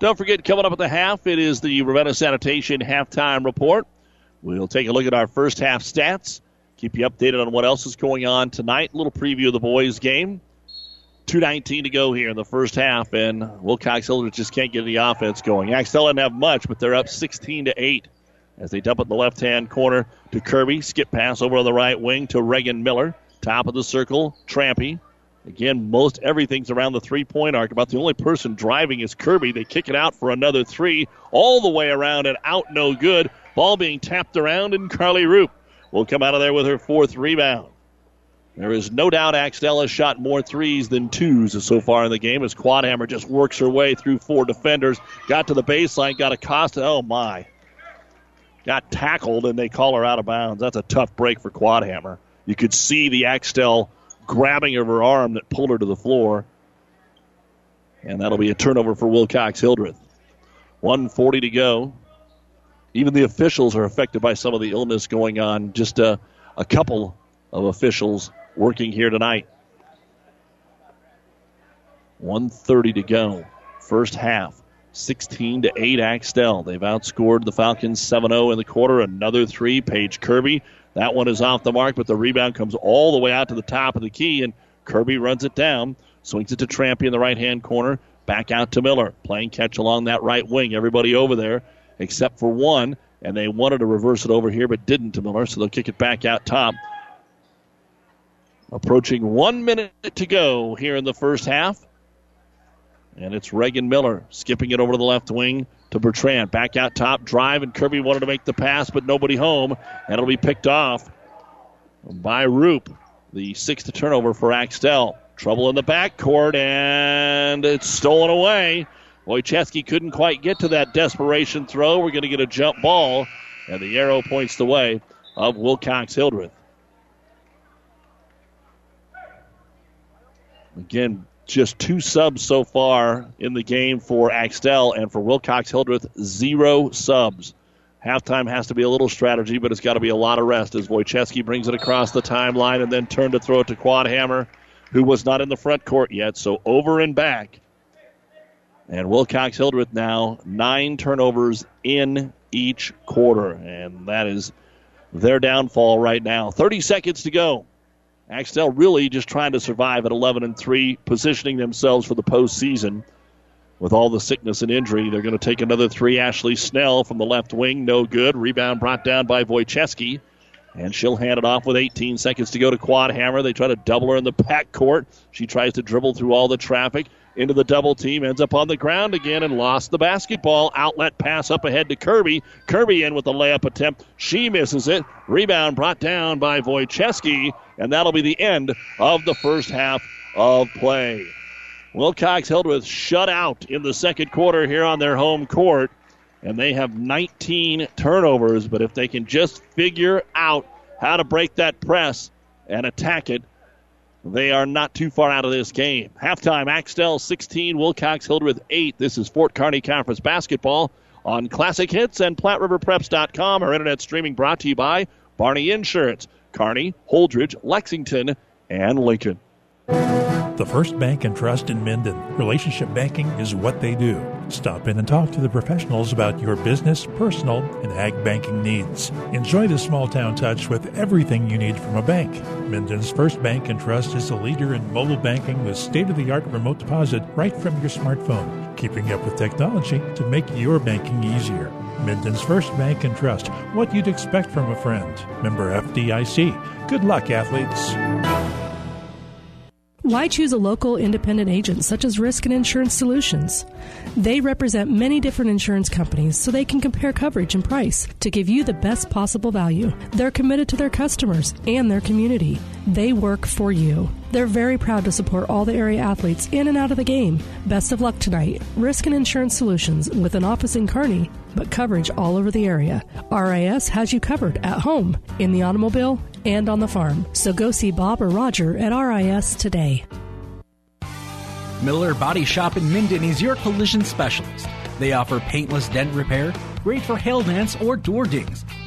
Don't forget, coming up at the half, it is the Ravenna Sanitation halftime report. We'll take a look at our first half stats, keep you updated on what else is going on tonight. A little preview of the boys' game. 2.19 to go here in the first half, and Wilcox Hildreth just can't get the offense going. Axtell doesn't have much, but they're up 16 to 8 as they dump it in the left hand corner to Kirby. Skip pass over on the right wing to Reagan Miller. Top of the circle, Trampy. Again, most everything's around the three point arc. About the only person driving is Kirby. They kick it out for another three, all the way around and out, no good. Ball being tapped around, and Carly Roop will come out of there with her fourth rebound. There is no doubt Axtell has shot more threes than twos so far in the game as Quadhammer just works her way through four defenders. Got to the baseline, got Acosta. Oh, my. Got tackled, and they call her out of bounds. That's a tough break for Quadhammer. You could see the Axtell grabbing of her arm that pulled her to the floor. And that'll be a turnover for Wilcox Hildreth. 140 to go. Even the officials are affected by some of the illness going on. Just a, a couple of officials working here tonight. 130 to go. First half. 16 to 8 Axtell. They've outscored the Falcons 7-0 in the quarter. Another three. Paige Kirby. That one is off the mark, but the rebound comes all the way out to the top of the key, and Kirby runs it down. Swings it to Trampy in the right hand corner. Back out to Miller. Playing catch along that right wing. Everybody over there except for one. And they wanted to reverse it over here, but didn't to Miller, so they'll kick it back out top. Approaching one minute to go here in the first half. And it's Reagan Miller skipping it over to the left wing to Bertrand. Back out top, drive, and Kirby wanted to make the pass, but nobody home. And it'll be picked off by Roop. The sixth turnover for Axtell. Trouble in the backcourt, and it's stolen away. Wojcicki couldn't quite get to that desperation throw. We're going to get a jump ball, and the arrow points the way of Wilcox Hildreth. Again, just two subs so far in the game for Axtell, and for Wilcox Hildreth, zero subs. Halftime has to be a little strategy, but it's got to be a lot of rest as Wojcicki brings it across the timeline and then turn to throw it to Quadhammer, who was not in the front court yet. So over and back. And Wilcox Hildreth now nine turnovers in each quarter, and that is their downfall right now. 30 seconds to go. Axtell really just trying to survive at 11 and 3, positioning themselves for the postseason. With all the sickness and injury, they're going to take another three. Ashley Snell from the left wing, no good. Rebound brought down by Wojcicki. And she'll hand it off with 18 seconds to go to Quadhammer. They try to double her in the pack court. She tries to dribble through all the traffic into the double team, ends up on the ground again and lost the basketball. Outlet pass up ahead to Kirby. Kirby in with the layup attempt. She misses it. Rebound brought down by Wojcicki, and that'll be the end of the first half of play. Wilcox Hildreth shut out in the second quarter here on their home court, and they have 19 turnovers. But if they can just figure out how to break that press and attack it, they are not too far out of this game. Halftime, Axtell 16, Wilcox Hildreth 8. This is Fort Kearney Conference basketball on Classic Hits and PlatteRiverPreps.com. Our internet streaming brought to you by Barney Insurance, Kearney, Holdrege, Lexington, and Lincoln. The First Bank and Trust in Minden. Relationship banking is what they do. Stop in and talk to the professionals about your business, personal, and ag banking needs. Enjoy the small town touch with everything you need from a bank. Minden's First Bank and Trust is a leader in mobile banking with state of the art remote deposit right from your smartphone, keeping up with technology to make your banking easier. Minden's First Bank and Trust, what you'd expect from a friend. Member FDIC. Good luck, athletes. Why choose a local independent agent such as Risk and Insurance Solutions? They represent many different insurance companies so they can compare coverage and price to give you the best possible value. They're committed to their customers and their community. They work for you. They're very proud to support all the area athletes in and out of the game. Best of luck tonight. Risk and Insurance Solutions with an office in Kearney but coverage all over the area. RIS has you covered at home, in the automobile, and on the farm. So go see Bob or Roger at RIS today. Miller Body Shop in Minden is your collision specialist. They offer paintless dent repair, great for hail dents or door dings,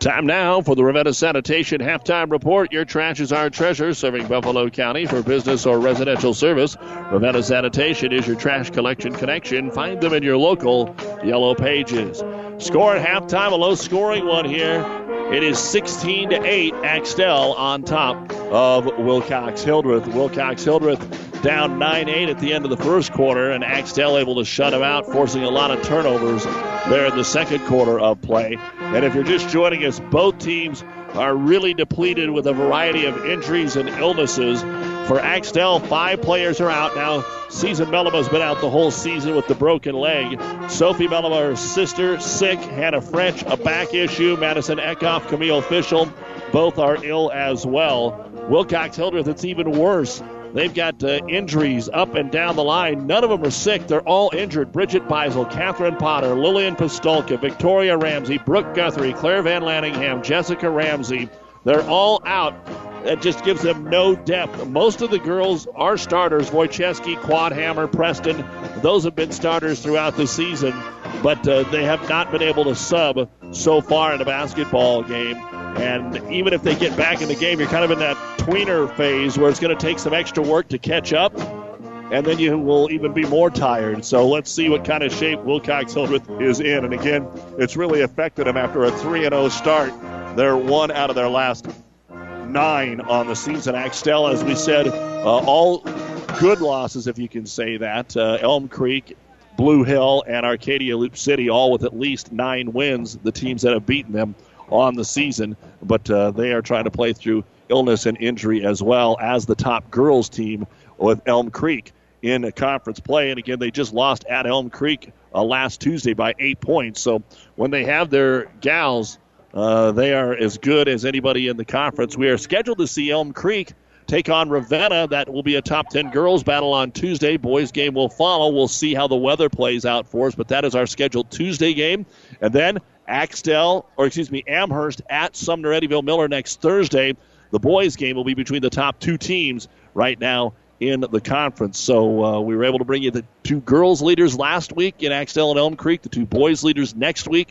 Time now for the Ravenna Sanitation halftime report. Your trash is our treasure, serving Buffalo County for business or residential service. Ravenna Sanitation is your trash collection connection. Find them in your local yellow pages. Score at halftime, a low scoring one here. It is 16 to 8. Axtell on top of Wilcox Hildreth. Wilcox Hildreth down 9 8 at the end of the first quarter, and Axtell able to shut him out, forcing a lot of turnovers there in the second quarter of play. And if you're just joining us, both teams are really depleted with a variety of injuries and illnesses. For Axtell, five players are out now. Season Mellama's been out the whole season with the broken leg. Sophie Mellama, her sister, sick. Hannah French, a back issue. Madison Eckhoff, Camille Fischel, both are ill as well. Wilcox Hildreth, it's even worse. They've got uh, injuries up and down the line. None of them are sick. They're all injured. Bridget Beisel, Catherine Potter, Lillian Pistolka, Victoria Ramsey, Brooke Guthrie, Claire Van Lanningham, Jessica Ramsey. They're all out. That just gives them no depth. Most of the girls are starters. Wojcicki, Quadhammer, Preston. Those have been starters throughout the season, but uh, they have not been able to sub so far in a basketball game. And even if they get back in the game, you're kind of in that tweener phase where it's going to take some extra work to catch up. And then you will even be more tired. So let's see what kind of shape Wilcox Hildreth is in. And again, it's really affected them after a 3 0 start. They're one out of their last nine on the season. Axtell, as we said, uh, all good losses, if you can say that. Uh, Elm Creek, Blue Hill, and Arcadia Loup City, all with at least nine wins, the teams that have beaten them on the season. But uh, they are trying to play through illness and injury as well as the top girls team with Elm Creek in conference play. And again, they just lost at Elm Creek uh, last Tuesday by eight points. So when they have their gals, uh, they are as good as anybody in the conference. We are scheduled to see Elm Creek take on Ravenna. That will be a top 10 girls battle on Tuesday. Boys game will follow. We'll see how the weather plays out for us, but that is our scheduled Tuesday game. And then Axtell, or excuse me, Amherst at Sumner Eddyville Miller next Thursday. The boys game will be between the top two teams right now in the conference. So uh, we were able to bring you the two girls leaders last week in Axtell and Elm Creek, the two boys leaders next week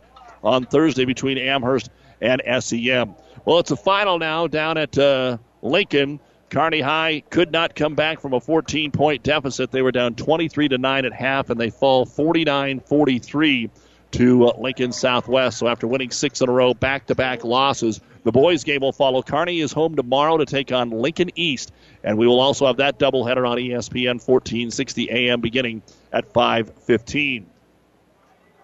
on Thursday between Amherst and SEM. Well, it's a final now down at uh, Lincoln. Kearney High could not come back from a 14 point deficit. They were down 23 to 9 at half, and they fall 49 43 to uh, Lincoln Southwest. So after winning six in a row, back to back losses, the boys' game will follow. Kearney is home tomorrow to take on Lincoln East, and we will also have that doubleheader on ESPN 1460 AM beginning at 5:15.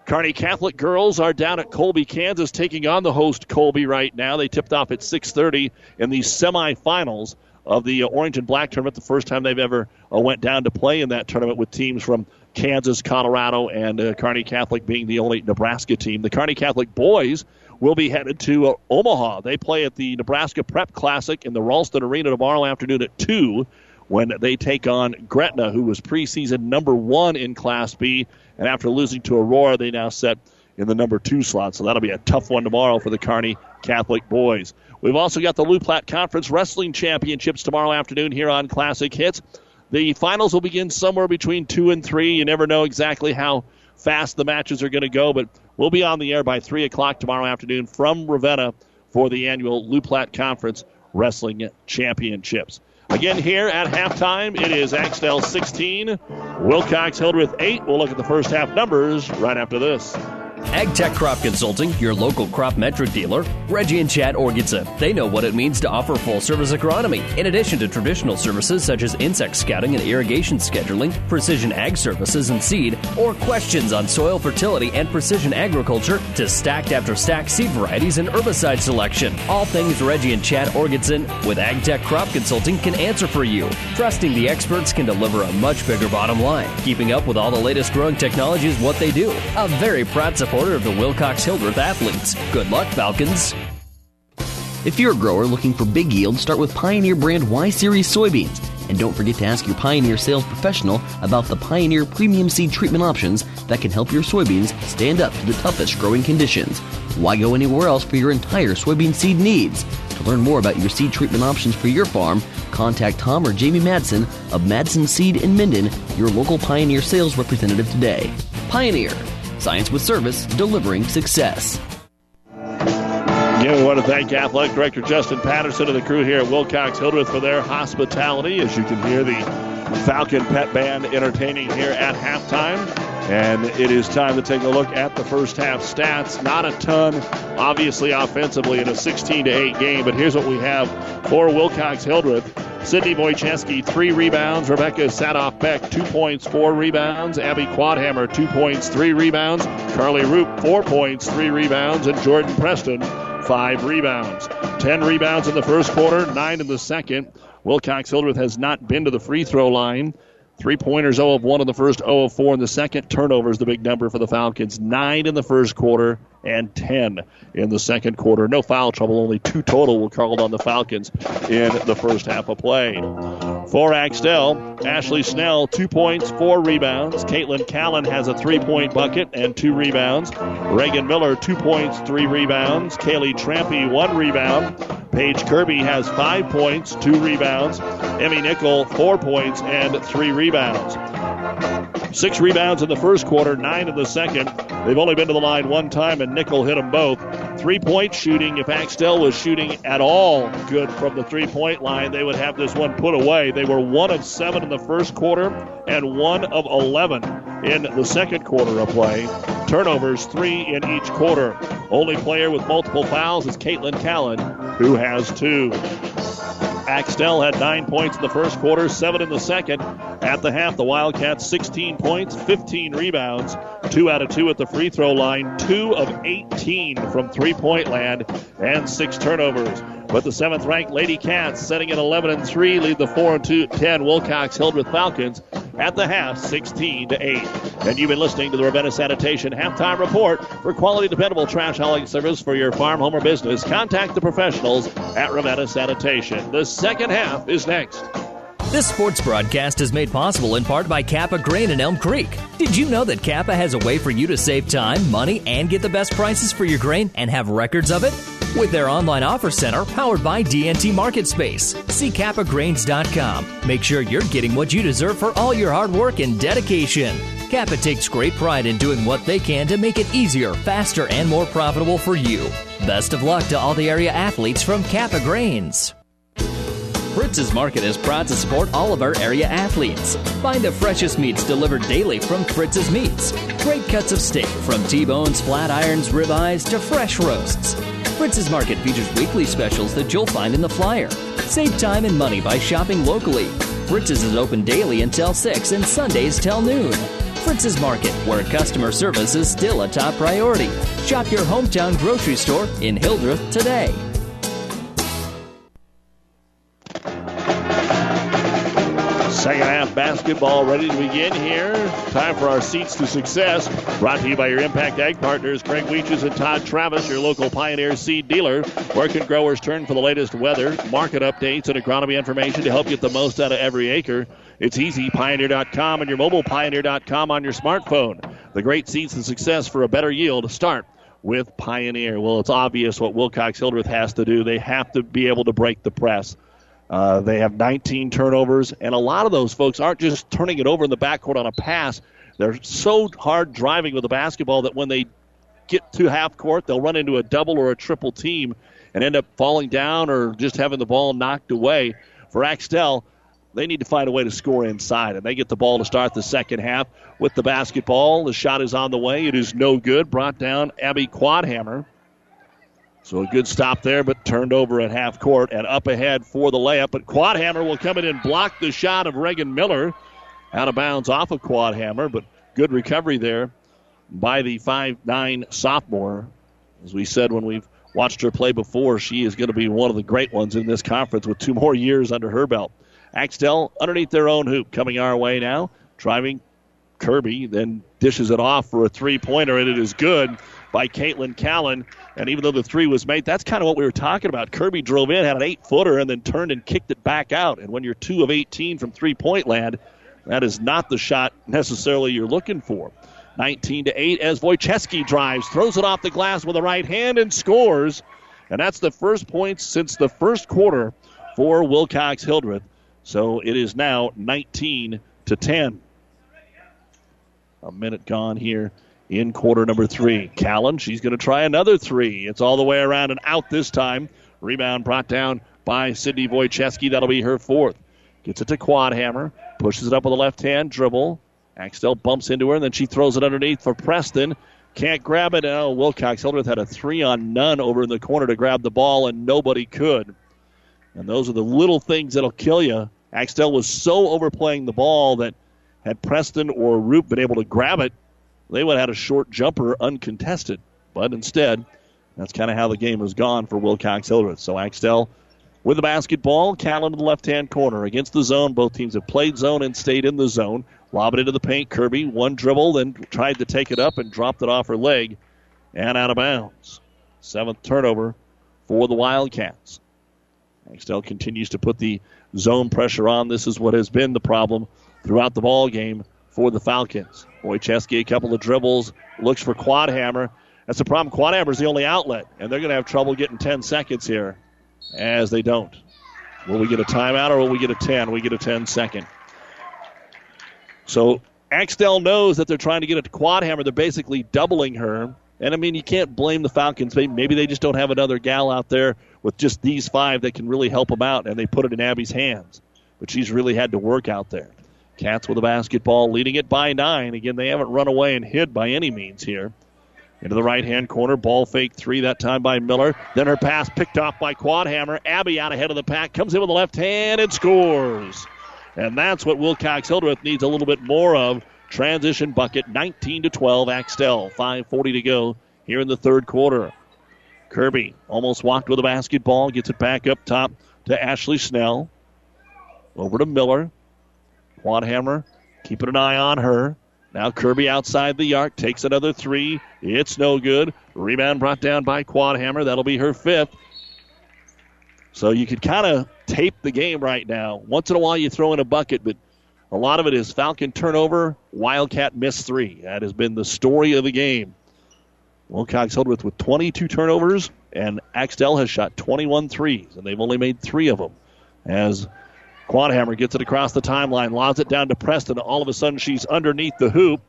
Kearney Catholic girls are down at Colby, Kansas, taking on the host Colby right now. They tipped off at 6:30 in the semifinals of the Orange and Black tournament. The first time they've ever uh, went down to play in that tournament with teams from Kansas, Colorado, and uh, Kearney Catholic being the only Nebraska team. The Kearney Catholic boys will be headed to uh, Omaha. They play at the Nebraska Prep Classic in the Ralston Arena tomorrow afternoon at 2 when they take on Gretna, who was preseason number one in Class B. And after losing to Aurora, they now set in the number two slot. So that'll be a tough one tomorrow for the Kearney Catholic boys. We've also got the Loup Platte Conference Wrestling Championships tomorrow afternoon here on Classic Hits. The finals will begin somewhere between two and three. You never know exactly how fast the matches are going to go, but we'll be on the air by three o'clock tomorrow afternoon from Ravenna for the annual Loup Platte Conference Wrestling Championships. Again, here at halftime, it is Axtell 16, Wilcox Hildreth 8. We'll look at the first half numbers right after this. AgTech Crop Consulting, your local crop metric dealer, Reggie and Chad Orgitson. They know what it means to offer full service agronomy, in addition to traditional services such as insect scouting and irrigation scheduling, precision ag services and seed, or questions on soil fertility and precision agriculture to stacked after stacked seed varieties and herbicide selection. All things Reggie and Chad Orgitson with AgTech Crop Consulting can answer for you. Trusting the experts can deliver a much bigger bottom line. Keeping up with all the latest growing technology is what they do. A very proud supporter of the Wilcox Hildreth athletes. Good luck, Falcons. If you're a grower looking for big yield, start with Pioneer brand Y Series soybeans. And don't forget to ask your Pioneer sales professional about the Pioneer premium seed treatment options that can help your soybeans stand up to the toughest growing conditions. Why go anywhere else for your entire soybean seed needs? To learn more about your seed treatment options for your farm, contact Tom or Jamie Madsen of Madsen Seed in Minden, your local Pioneer sales representative today. Pioneer, science with service, delivering success. Again, we want to thank Athletic Director Justin Patterson and the crew here at Wilcox Hildreth for their hospitality. As you can hear, the Falcon Pet Band entertaining here at halftime. And it is time to take a look at the first half stats. Not a ton, obviously, offensively in a 16 to 8 game, but here's what we have for Wilcox Hildreth. Sydney Wojcicki, three rebounds. Rebecca Sadoff Beck, two points, four rebounds. Abby Quadhammer, two points, three rebounds. Carly Roop, four points, three rebounds. And Jordan Preston, five rebounds. Ten rebounds in the first quarter, nine in the second. Wilcox Hildreth has not been to the free throw line. Three pointers 0 of 1 in the first, 0 of 4 in the second. Turnovers, the big number for the Falcons. Nine in the first quarter and 10 in the second quarter. No foul trouble, only two total were called on the Falcons in the first half of play. For Axtell, Ashley Snell, two points, four rebounds. Caitlin Callan has a three point bucket and two rebounds. Reagan Miller, two points, three rebounds. Kaylee Trampy, one rebound. Paige Kirby has five points, two rebounds. Emmy Nickel, four points and three rebounds. Six rebounds in the first quarter, nine in the second. They've only been to the line one time, and Nickel hit them both. Three point shooting. If Axtell was shooting at all good from the three point line, they would have this one put away. They were one of seven in the first quarter and one of 11 in the second quarter of play. Turnovers, three in each quarter. Only player with multiple fouls is Caitlin Callan, who has two. Axtell had nine points in the first quarter, seven in the second. At the half, the Wildcats 16 points, 15 rebounds, two out of two at the free throw line, two of 18 from three point land, and six turnovers. But the seventh ranked Lady Cats, setting at 11 and 3, lead the 4 and 2, 10 Wilcox Hildreth Falcons at the half, 16 to 8. And you've been listening to the Ravenna Sanitation halftime report for quality, dependable trash hauling service for your farm, home, or business. Contact the professionals at Ravenna Sanitation. The second half is next. This sports broadcast is made possible in part by Kappa Grain in Elm Creek. Did you know that Kappa has a way for you to save time, money, and get the best prices for your grain and have records of it? With their online offer center powered by DNT Market Space. See kappagrains.com. Make sure you're getting what you deserve for all your hard work and dedication. Kappa takes great pride in doing what they can to make it easier, faster, and more profitable for you. Best of luck to all the area athletes from Kappa Grains. Fritz's Market is proud to support all of our area athletes. Find the freshest meats delivered daily from Fritz's Meats. Great cuts of steak from T-bones, flat irons, ribeyes to fresh roasts. Fritz's Market features weekly specials that you'll find in the flyer. Save time and money by shopping locally. Fritz's is open daily until 6 and Sundays till noon. Fritz's Market, where customer service is still a top priority. Shop your hometown grocery store in Hildreth today. Second half basketball ready to begin here. Time for our seats to success. Brought to you by your Impact Ag partners, Craig Weeches and Todd Travis, your local Pioneer seed dealer. Where can growers turn for the latest weather, market updates, and agronomy information to help get the most out of every acre? It's easy. Pioneer.com and your mobile Pioneer.com on your smartphone. The great seeds to success for a better yield start with Pioneer. Well, it's obvious what Wilcox Hildreth has to do. They have to be able to break the press. Uh, they have 19 turnovers, and a lot of those folks aren't just turning it over in the backcourt on a pass. They're so hard driving with the basketball that when they get to half court, they'll run into a double or a triple team and end up falling down or just having the ball knocked away. For Axtell, they need to find a way to score inside. And they get the ball to start the second half with the basketball. The shot is on the way. It is no good. Brought down Abby Quadhammer. So a good stop there, but turned over at half court and up ahead for the layup. But Quadhammer will come in and block the shot of Reagan Miller. Out of bounds off of Quadhammer, but good recovery there by the five-nine sophomore. As we said when we've watched her play before, she is going to be one of the great ones in this conference with two more years under her belt. Axtell underneath their own hoop coming our way now. Driving Kirby, then dishes it off for a three pointer, and it is good by Caitlin Callan. And even though the three was made, that's kind of what we were talking about. Kirby drove in, had an eight footer, and then turned and kicked it back out. And when you're two of 18 from three point land, that is not the shot necessarily you're looking for. 19 to 8 as Wojcicki drives, throws it off the glass with a right hand and scores. And that's the first points since the first quarter for Wilcox Hildreth. So it is now 19 to 10. A minute gone here in quarter number three. Callan, she's going to try another three. It's all the way around and out this time. Rebound brought down by Sydney Wojcicki. That'll be her fourth. Gets it to Quadhammer. Pushes it up with a left hand dribble. Axtell bumps into her, and then she throws it underneath for Preston. Can't grab it. Oh, Wilcox Hildreth had a three on none over in the corner to grab the ball, and nobody could. And those are the little things that'll kill you. Axtell was so overplaying the ball that had Preston or Roop been able to grab it, they would have had a short jumper uncontested. But instead, that's kind of how the game has gone for Wilcox Hildreth. So Axtell with the basketball, Callan in the left hand corner against the zone. Both teams have played zone and stayed in the zone. Lob it into the paint. Kirby, one dribble, then tried to take it up and dropped it off her leg and out of bounds. Seventh turnover for the Wildcats. Axtell continues to put the zone pressure on. This is what has been the problem throughout the ball game for the Falcons. Wojcicki, a couple of dribbles, looks for Quadhammer. That's the problem. Quadhammer is the only outlet, and they're going to have trouble getting 10 seconds here as they don't. Will we get a timeout or will we get a 10? We get a 10 second. So Axtell knows that they're trying to get a Quadhammer. They're basically doubling her. And I mean, you can't blame the Falcons. Maybe they just don't have another gal out there with just these five that can really help them out, and they put it in Abby's hands. But she's really had to work out there. Cats with a basketball, leading it by nine. Again, they haven't run away and hid by any means here. Into the right hand corner, ball fake three that time by Miller. Then her pass picked off by Quadhammer. Abby out ahead of the pack, comes in with the left hand and scores. And that's what Wilcox Hildreth needs a little bit more of. Transition bucket, 19 to 12, Axtell. 5:40 to go here in the third quarter. Kirby almost walked with the basketball, gets it back up top to Ashley Snell. Over to Miller. Quadhammer keeping an eye on her. Now Kirby outside the arc takes another three. It's no good. Rebound brought down by Quadhammer. That'll be her fifth. So you could kind of tape the game right now. Once in a while you throw in a bucket, but a lot of it is Falcon turnover, Wildcat miss three. That has been the story of the game. Wilcox Hildreth with 22 turnovers, and Axtell has shot 21 threes, and they've only made three of them. As Quadhammer gets it across the timeline, lobs it down to Preston. All of a sudden, she's underneath the hoop,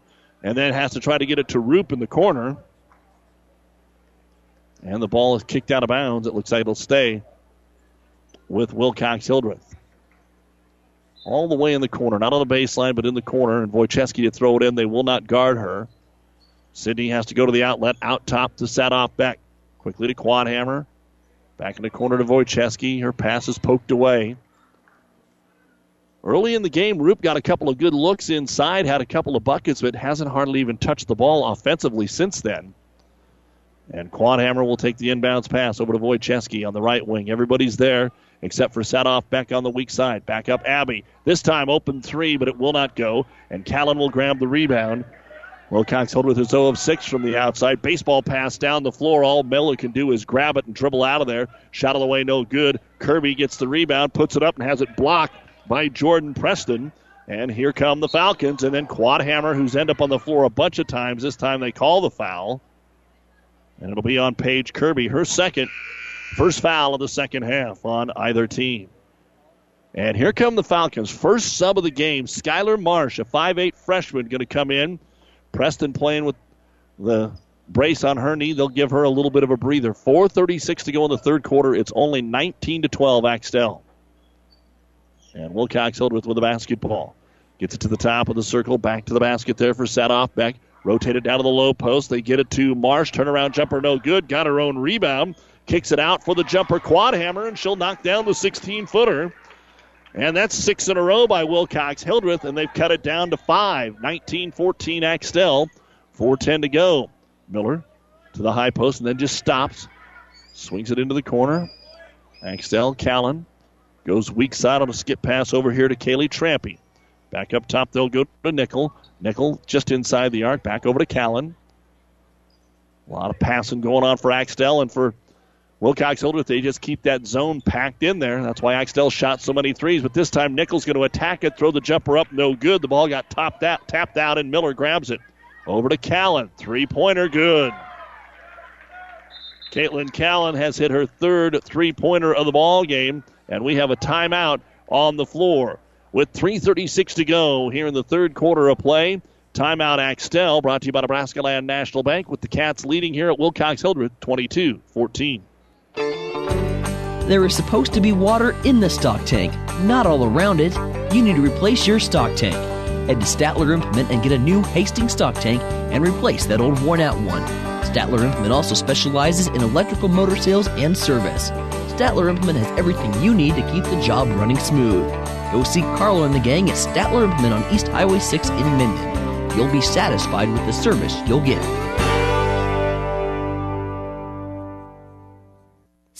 and then has to try to get it to Roop in the corner. And the ball is kicked out of bounds. It looks like it'll stay with Wilcox Hildreth. All the way in the corner, not on the baseline, but in the corner. And Wojcicki to throw it in. They will not guard her. Sydney has to go to the outlet, out top to Sadoff Beck. Quickly to Quadhammer. Back in the corner to Wojcicki. Her pass is poked away. Early in the game, Roop got a couple of good looks inside, had a couple of buckets, but hasn't hardly even touched the ball offensively since then. And Quadhammer will take the inbounds pass over to Wojcicki on the right wing. Everybody's there except for Sadoff Beck on the weak side. Back up Abby. This time open three, but it will not go. And Callan will grab the rebound. Wilcox with his 0 of 6 from the outside. Baseball pass down the floor. All Miller can do is grab it and dribble out of there. Shot of the way, no good. Kirby gets the rebound, puts it up, and has it blocked by Jordan Preston. And here come the Falcons. And then Quadhammer, who's end up on the floor a bunch of times. This time they call the foul. And it'll be on Paige Kirby, her second. First foul of the second half on either team. And here come the Falcons. First sub of the game, Skylar Marsh, a 5'8 freshman, going to come in. Preston playing with the brace on her knee. They'll give her a little bit of a breather. 4.36 to go in the third quarter. It's only 19 to 12, Axtell. And Wilcox Hildreth with the basketball. Gets it to the top of the circle, back to the basket there for Sadoff Beck, rotated down to the low post. They get it to Marsh. Turnaround jumper, no good. Got her own rebound. Kicks it out for the jumper Quadhammer, and she'll knock down the 16 footer. And that's six in a row by Wilcox Hildreth, and they've cut it down to five. 19 14 Axtell. 4.10 to go. Miller to the high post and then just stops. Swings it into the corner. Axtell, Callan goes weak side on a skip pass over here to Kaylee Trampy. Back up top, they'll go to Nickel. Nickel just inside the arc. Back over to Callan. A lot of passing going on for Axtell and for Wilcox Hildreth. They just keep that zone packed in there. That's why Axtell shot so many threes. But this time, Nickel's going to attack it, throw the jumper up, no good. The ball got topped out, tapped out, and Miller grabs it. Over to Callan. Three pointer, good. Caitlin Callan has hit her third three pointer of the ball game, and we have a timeout on the floor. With 3.36 to go here in the third quarter of play, timeout Axtell brought to you by Nebraska Land National Bank with the Cats leading here at Wilcox Hildreth 22 14. There is supposed to be water in the stock tank, not all around it. You need to replace your stock tank. Head to Statler Implement and get a new Hastings stock tank and replace that old worn out one. Statler Implement also specializes in electrical motor sales and service. Statler Implement has everything you need to keep the job running smooth. Go see Carlo and the gang at Statler Implement on East Highway 6 in Minden. You'll be satisfied with the service you'll get.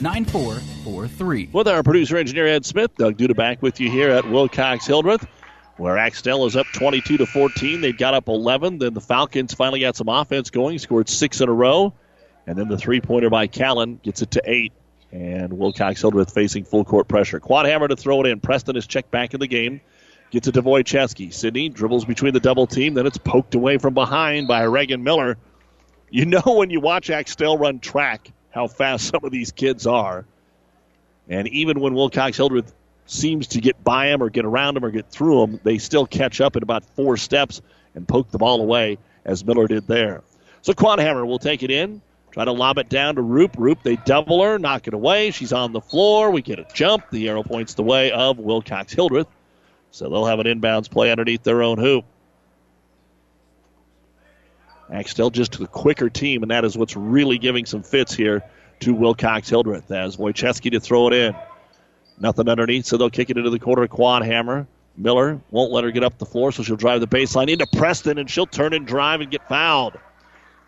9443. With our producer engineer Ed Smith, Doug Duda back with you here at Wilcox Hildreth, where Axtell is up 22 to 14. They've got up 11. Then the Falcons finally got some offense going, scored six in a row, and then the three pointer by Callan gets it to eight. And Wilcox Hildreth facing full court pressure. Quadhammer to throw it in. Preston is checked back in the game. Gets it to Wojcicki. Sydney dribbles between the double team. Then it's poked away from behind by Reagan Miller. You know when you watch Axtell run track how fast some of these kids are. And even when Wilcox Hildreth seems to get by them or get around them or get through them, they still catch up in about four steps and poke the ball away as Miller did there. So Quadhammer will take it in, try to lob it down to Roop. Roop, they double her, knock it away. She's on the floor. We get a jump. The arrow points the way of Wilcox Hildreth. So they'll have an inbounds play underneath their own hoop. Axtell just to a quicker team, and that is what's really giving some fits here to Wilcox Hildreth as Wojcicki to throw it in. Nothing underneath, so they'll kick it into the corner. Quadhammer. Miller won't let her get up the floor, so she'll drive the baseline into Preston, and she'll turn and drive and get fouled.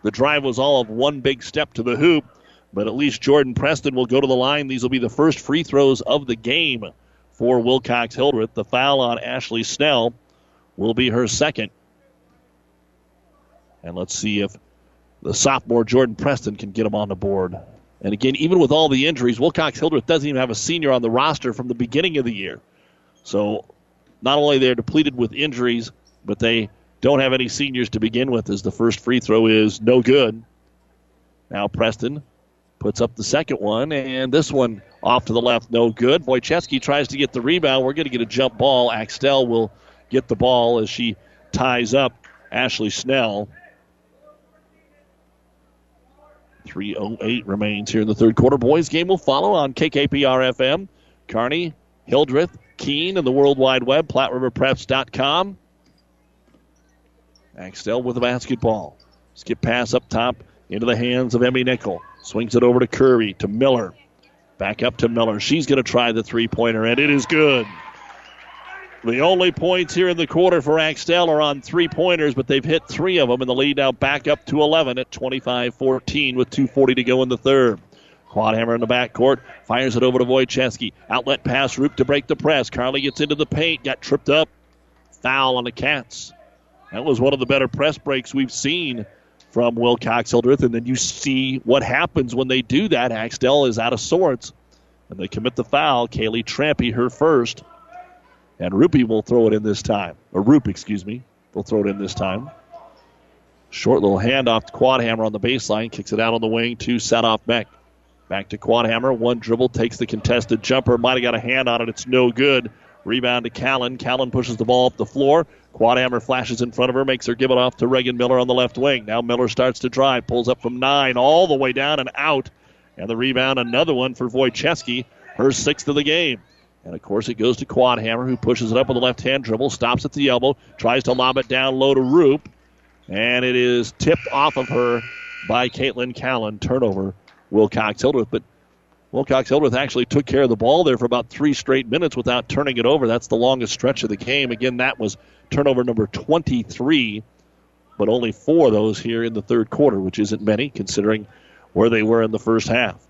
The drive was all of one big step to the hoop, but at least Jordan Preston will go to the line. These will be the first free throws of the game for Wilcox Hildreth. The foul on Ashley Snell will be her second. And let's see if the sophomore Jordan Preston can get him on the board. And again, even with all the injuries, Wilcox Hildreth doesn't even have a senior on the roster from the beginning of the year. So not only they're depleted with injuries, but they don't have any seniors to begin with, as the first free throw is no good. Now Preston puts up the second one, and this one off to the left, no good. Wojcicki tries to get the rebound. We're going to get a jump ball. Axtell will get the ball as she ties up Ashley Snell. 3.08 remains here in the third quarter. Boys game will follow on KKPR FM. Kearney, Hildreth, Keene, and the World Wide Web, PlatteRiverPreps.com. Axtell with the basketball. Skip pass up top into the hands of Emmy Nickel. Swings it over to Kirby, to Miller. Back up to Miller. She's going to try the three pointer, and it is good. The only points here in the quarter for Axtell are on three pointers, but they've hit three of them, and the lead now back up to 11 at 25 14 with 2.40 to go in the third. Quadhammer in the backcourt, fires it over to Wojcicki. Outlet pass, Roop to break the press. Carly gets into the paint, got tripped up. Foul on the Cats. That was one of the better press breaks we've seen from Wilcox Hildreth, and then you see what happens when they do that. Axtell is out of sorts, and they commit the foul. Kaylee Trampy, her first. And Rupee will throw it in this time. Or Roop, excuse me, will throw it in this time. Short little handoff to Quadhammer on the baseline. Kicks it out on the wing to Sadoff Beck. Back to Quadhammer. One dribble takes the contested jumper. Might have got a hand on it. It's no good. Rebound to Callan. Callan pushes the ball up the floor. Quadhammer flashes in front of her, makes her give it off to Reagan Miller on the left wing. Now Miller starts to drive, pulls up from nine, all the way down and out. And the rebound, another one for Wojcicki, her sixth of the game. And of course, it goes to Quadhammer, who pushes it up with a left hand dribble, stops at the elbow, tries to lob it down low to Roop. And it is tipped off of her by Caitlin Callan. Turnover, Wilcox Hildreth. But Wilcox Hildreth actually took care of the ball there for about three straight minutes without turning it over. That's the longest stretch of the game. Again, that was turnover number 23, but only four of those here in the third quarter, which isn't many considering where they were in the first half.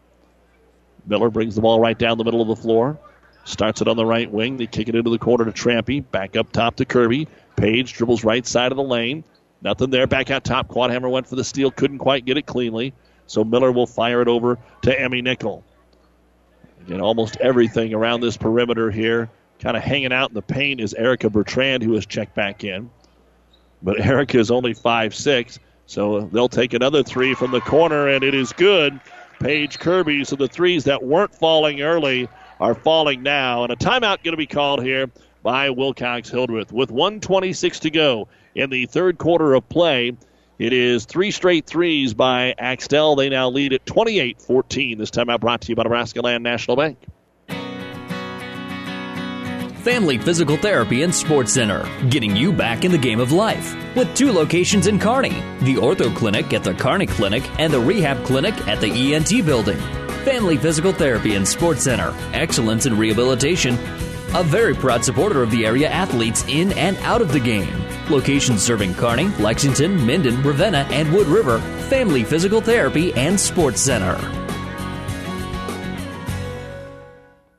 Miller brings the ball right down the middle of the floor. Starts it on the right wing. They kick it into the corner to Trampy. Back up top to Kirby. Page dribbles right side of the lane. Nothing there. Back out top. Quadhammer went for the steal. Couldn't quite get it cleanly. So Miller will fire it over to Emmy Nickel. Again, almost everything around this perimeter here, kind of hanging out in the paint, is Erica Bertrand, who has checked back in. But Erica is only five six, so they'll take another three from the corner, and it is good. Paige Kirby. So the threes that weren't falling early are falling now. And a timeout going to be called here by Wilcox Hildreth. With 126 to go in the third quarter of play, it is three straight threes by Axtell. They now lead at 28 14. This timeout brought to you by Nebraska Land National Bank. Family Physical Therapy and Sports Center, getting you back in the game of life. With two locations in Kearney the Ortho Clinic at the Kearney Clinic and the Rehab Clinic at the ENT Building. Family Physical Therapy and Sports Center, excellence in rehabilitation. A very proud supporter of the area athletes in and out of the game. Locations serving Kearney, Lexington, Minden, Ravenna, and Wood River. Family Physical Therapy and Sports Center.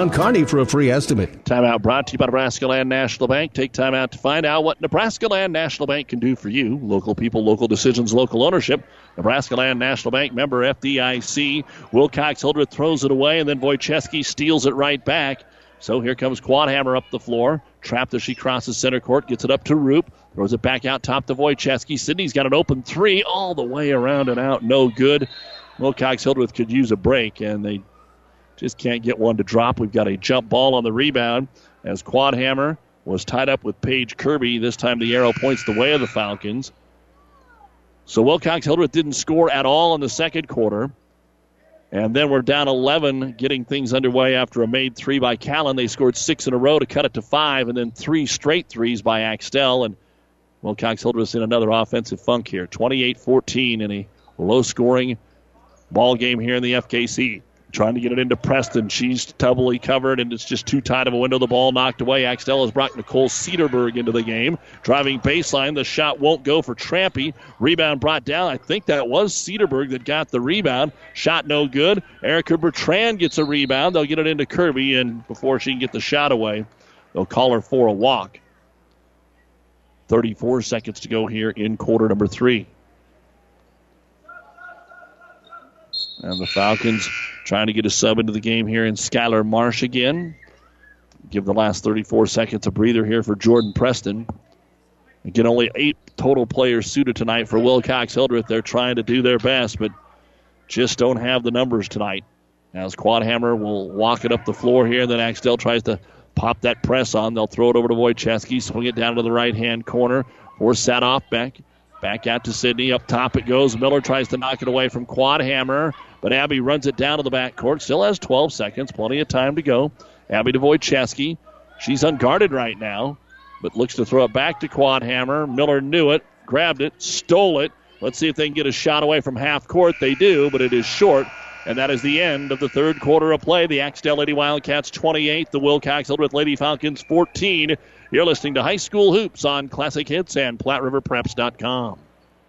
For a free estimate. Timeout brought to you by Nebraska Land National Bank. Take time out to find out what Nebraska Land National Bank can do for you. Local people, local decisions, local ownership. Nebraska Land National Bank member FDIC. Wilcox Hildreth throws it away, and then Wojcicki steals it right back. So here comes Quadhammer up the floor. Trapped as she crosses center court, gets it up to Roop, throws it back out top to Wojcicki. Sydney's got an open three all the way around and out. No good. Wilcox Hildreth could use a break, and they just can't get one to drop. We've got a jump ball on the rebound as Quadhammer was tied up with Paige Kirby. This time the arrow points the way of the Falcons. So Wilcox Hildreth didn't score at all in the second quarter. And then we're down 11, getting things underway after a made three by Callan. They scored six in a row to cut it to five, and then three straight threes by Axtell. And Wilcox Hildreth's in another offensive funk here. 28 14 in a low scoring ball game here in the FKC. Trying to get it into Preston. She's doubly covered, and it's just too tight of a window. The ball knocked away. Axtell has brought Nicole Cedarberg into the game. Driving baseline. The shot won't go for Trampy. Rebound brought down. I think that was Cedarberg that got the rebound. Shot no good. Erica Bertrand gets a rebound. They'll get it into Kirby, and before she can get the shot away, they'll call her for a walk. 34 seconds to go here in quarter number three. And the Falcons trying to get a sub into the game here in Skylar Marsh again. Give the last 34 seconds a breather here for Jordan Preston. Again, only eight total players suited tonight for Wilcox Hildreth. They're trying to do their best, but just don't have the numbers tonight. As Quadhammer will walk it up the floor here, then Axtell tries to pop that press on. They'll throw it over to Wojcicki, swing it down to the right hand corner, or set off back. Back out to Sydney. Up top it goes. Miller tries to knock it away from Quadhammer. But Abby runs it down to the backcourt. Still has 12 seconds. Plenty of time to go. Abby Wojcicki. She's unguarded right now, but looks to throw it back to Quadhammer. Miller knew it, grabbed it, stole it. Let's see if they can get a shot away from half court. They do, but it is short. And that is the end of the third quarter of play. The Axtell Lady Wildcats 28, the Wilcox Hildreth Lady Falcons 14. You're listening to High School Hoops on Classic Hits and PlatteRiverPreps.com.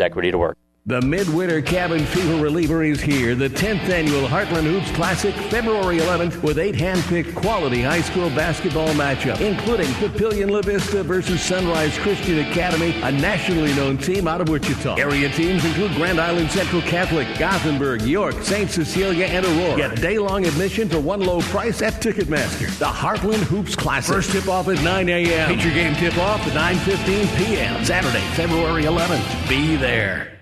equity to work. The Midwinter Cabin Fever Reliever is here. The 10th annual Heartland Hoops Classic, February 11th, with eight hand-picked quality high school basketball matchups, including Papillion La Vista versus Sunrise Christian Academy, a nationally known team out of Wichita. Area teams include Grand Island Central Catholic, Gothenburg, York, St. Cecilia, and Aurora. Get day-long admission for one low price at Ticketmaster. The Heartland Hoops Classic. First tip-off at 9 a.m. Feature game tip-off at 9.15 p.m. Saturday, February 11th. Be there.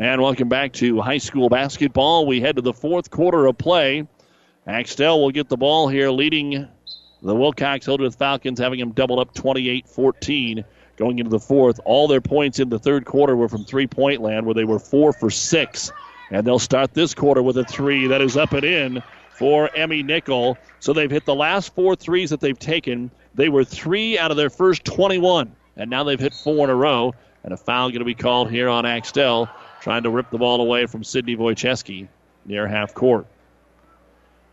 And welcome back to high school basketball. We head to the fourth quarter of play. Axtell will get the ball here, leading the Wilcox Hildreth Falcons, having them doubled up 28 14 going into the fourth. All their points in the third quarter were from three point land, where they were four for six. And they'll start this quarter with a three that is up and in for Emmy Nickel. So they've hit the last four threes that they've taken. They were three out of their first 21, and now they've hit four in a row. And a foul going to be called here on Axtell trying to rip the ball away from Sydney Wojcicki near half court.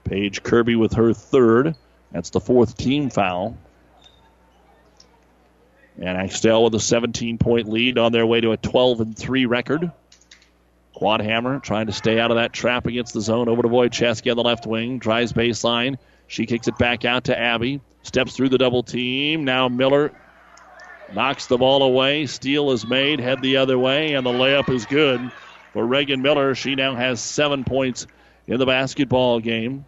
Paige Kirby with her third. That's the fourth team foul. And Axtell with a 17 point lead on their way to a 12 and 3 record. Quadhammer trying to stay out of that trap against the zone over to Wojcicki on the left wing. Drives baseline. She kicks it back out to Abby. Steps through the double team. Now Miller Knocks the ball away. Steal is made. Head the other way, and the layup is good for Reagan Miller. She now has seven points in the basketball game.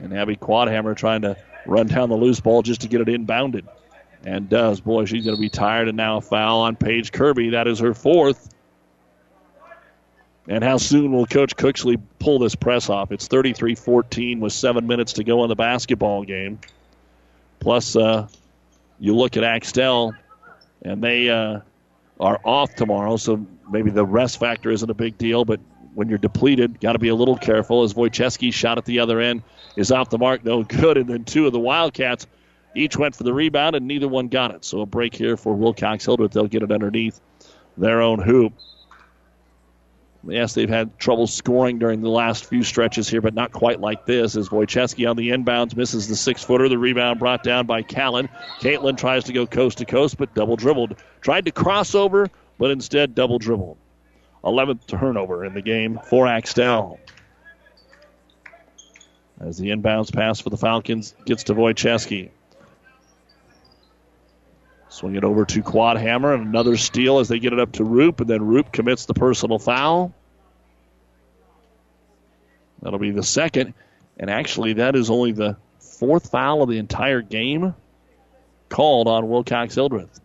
And Abby Quadhammer trying to run down the loose ball just to get it inbounded. And does. Boy, she's going to be tired. And now a foul on Paige Kirby. That is her fourth. And how soon will Coach Cooksley pull this press off? It's 33 14 with seven minutes to go in the basketball game. Plus, uh, you look at Axtell, and they uh, are off tomorrow, so maybe the rest factor isn't a big deal, but when you're depleted, got to be a little careful. As Wojcicki shot at the other end is off the mark, no good. And then two of the Wildcats each went for the rebound, and neither one got it. So a break here for Wilcox Hildreth. They'll get it underneath their own hoop. Yes, they've had trouble scoring during the last few stretches here, but not quite like this. As Wojcicki on the inbounds misses the six footer, the rebound brought down by Callan. Caitlin tries to go coast to coast, but double dribbled. Tried to cross over, but instead double dribbled. 11th turnover in the game for Axtell. As the inbounds pass for the Falcons gets to Wojcicki. Swing it over to Quadhammer and another steal as they get it up to Roop, and then Roop commits the personal foul. That'll be the second, and actually that is only the fourth foul of the entire game called on Wilcox Hildreth.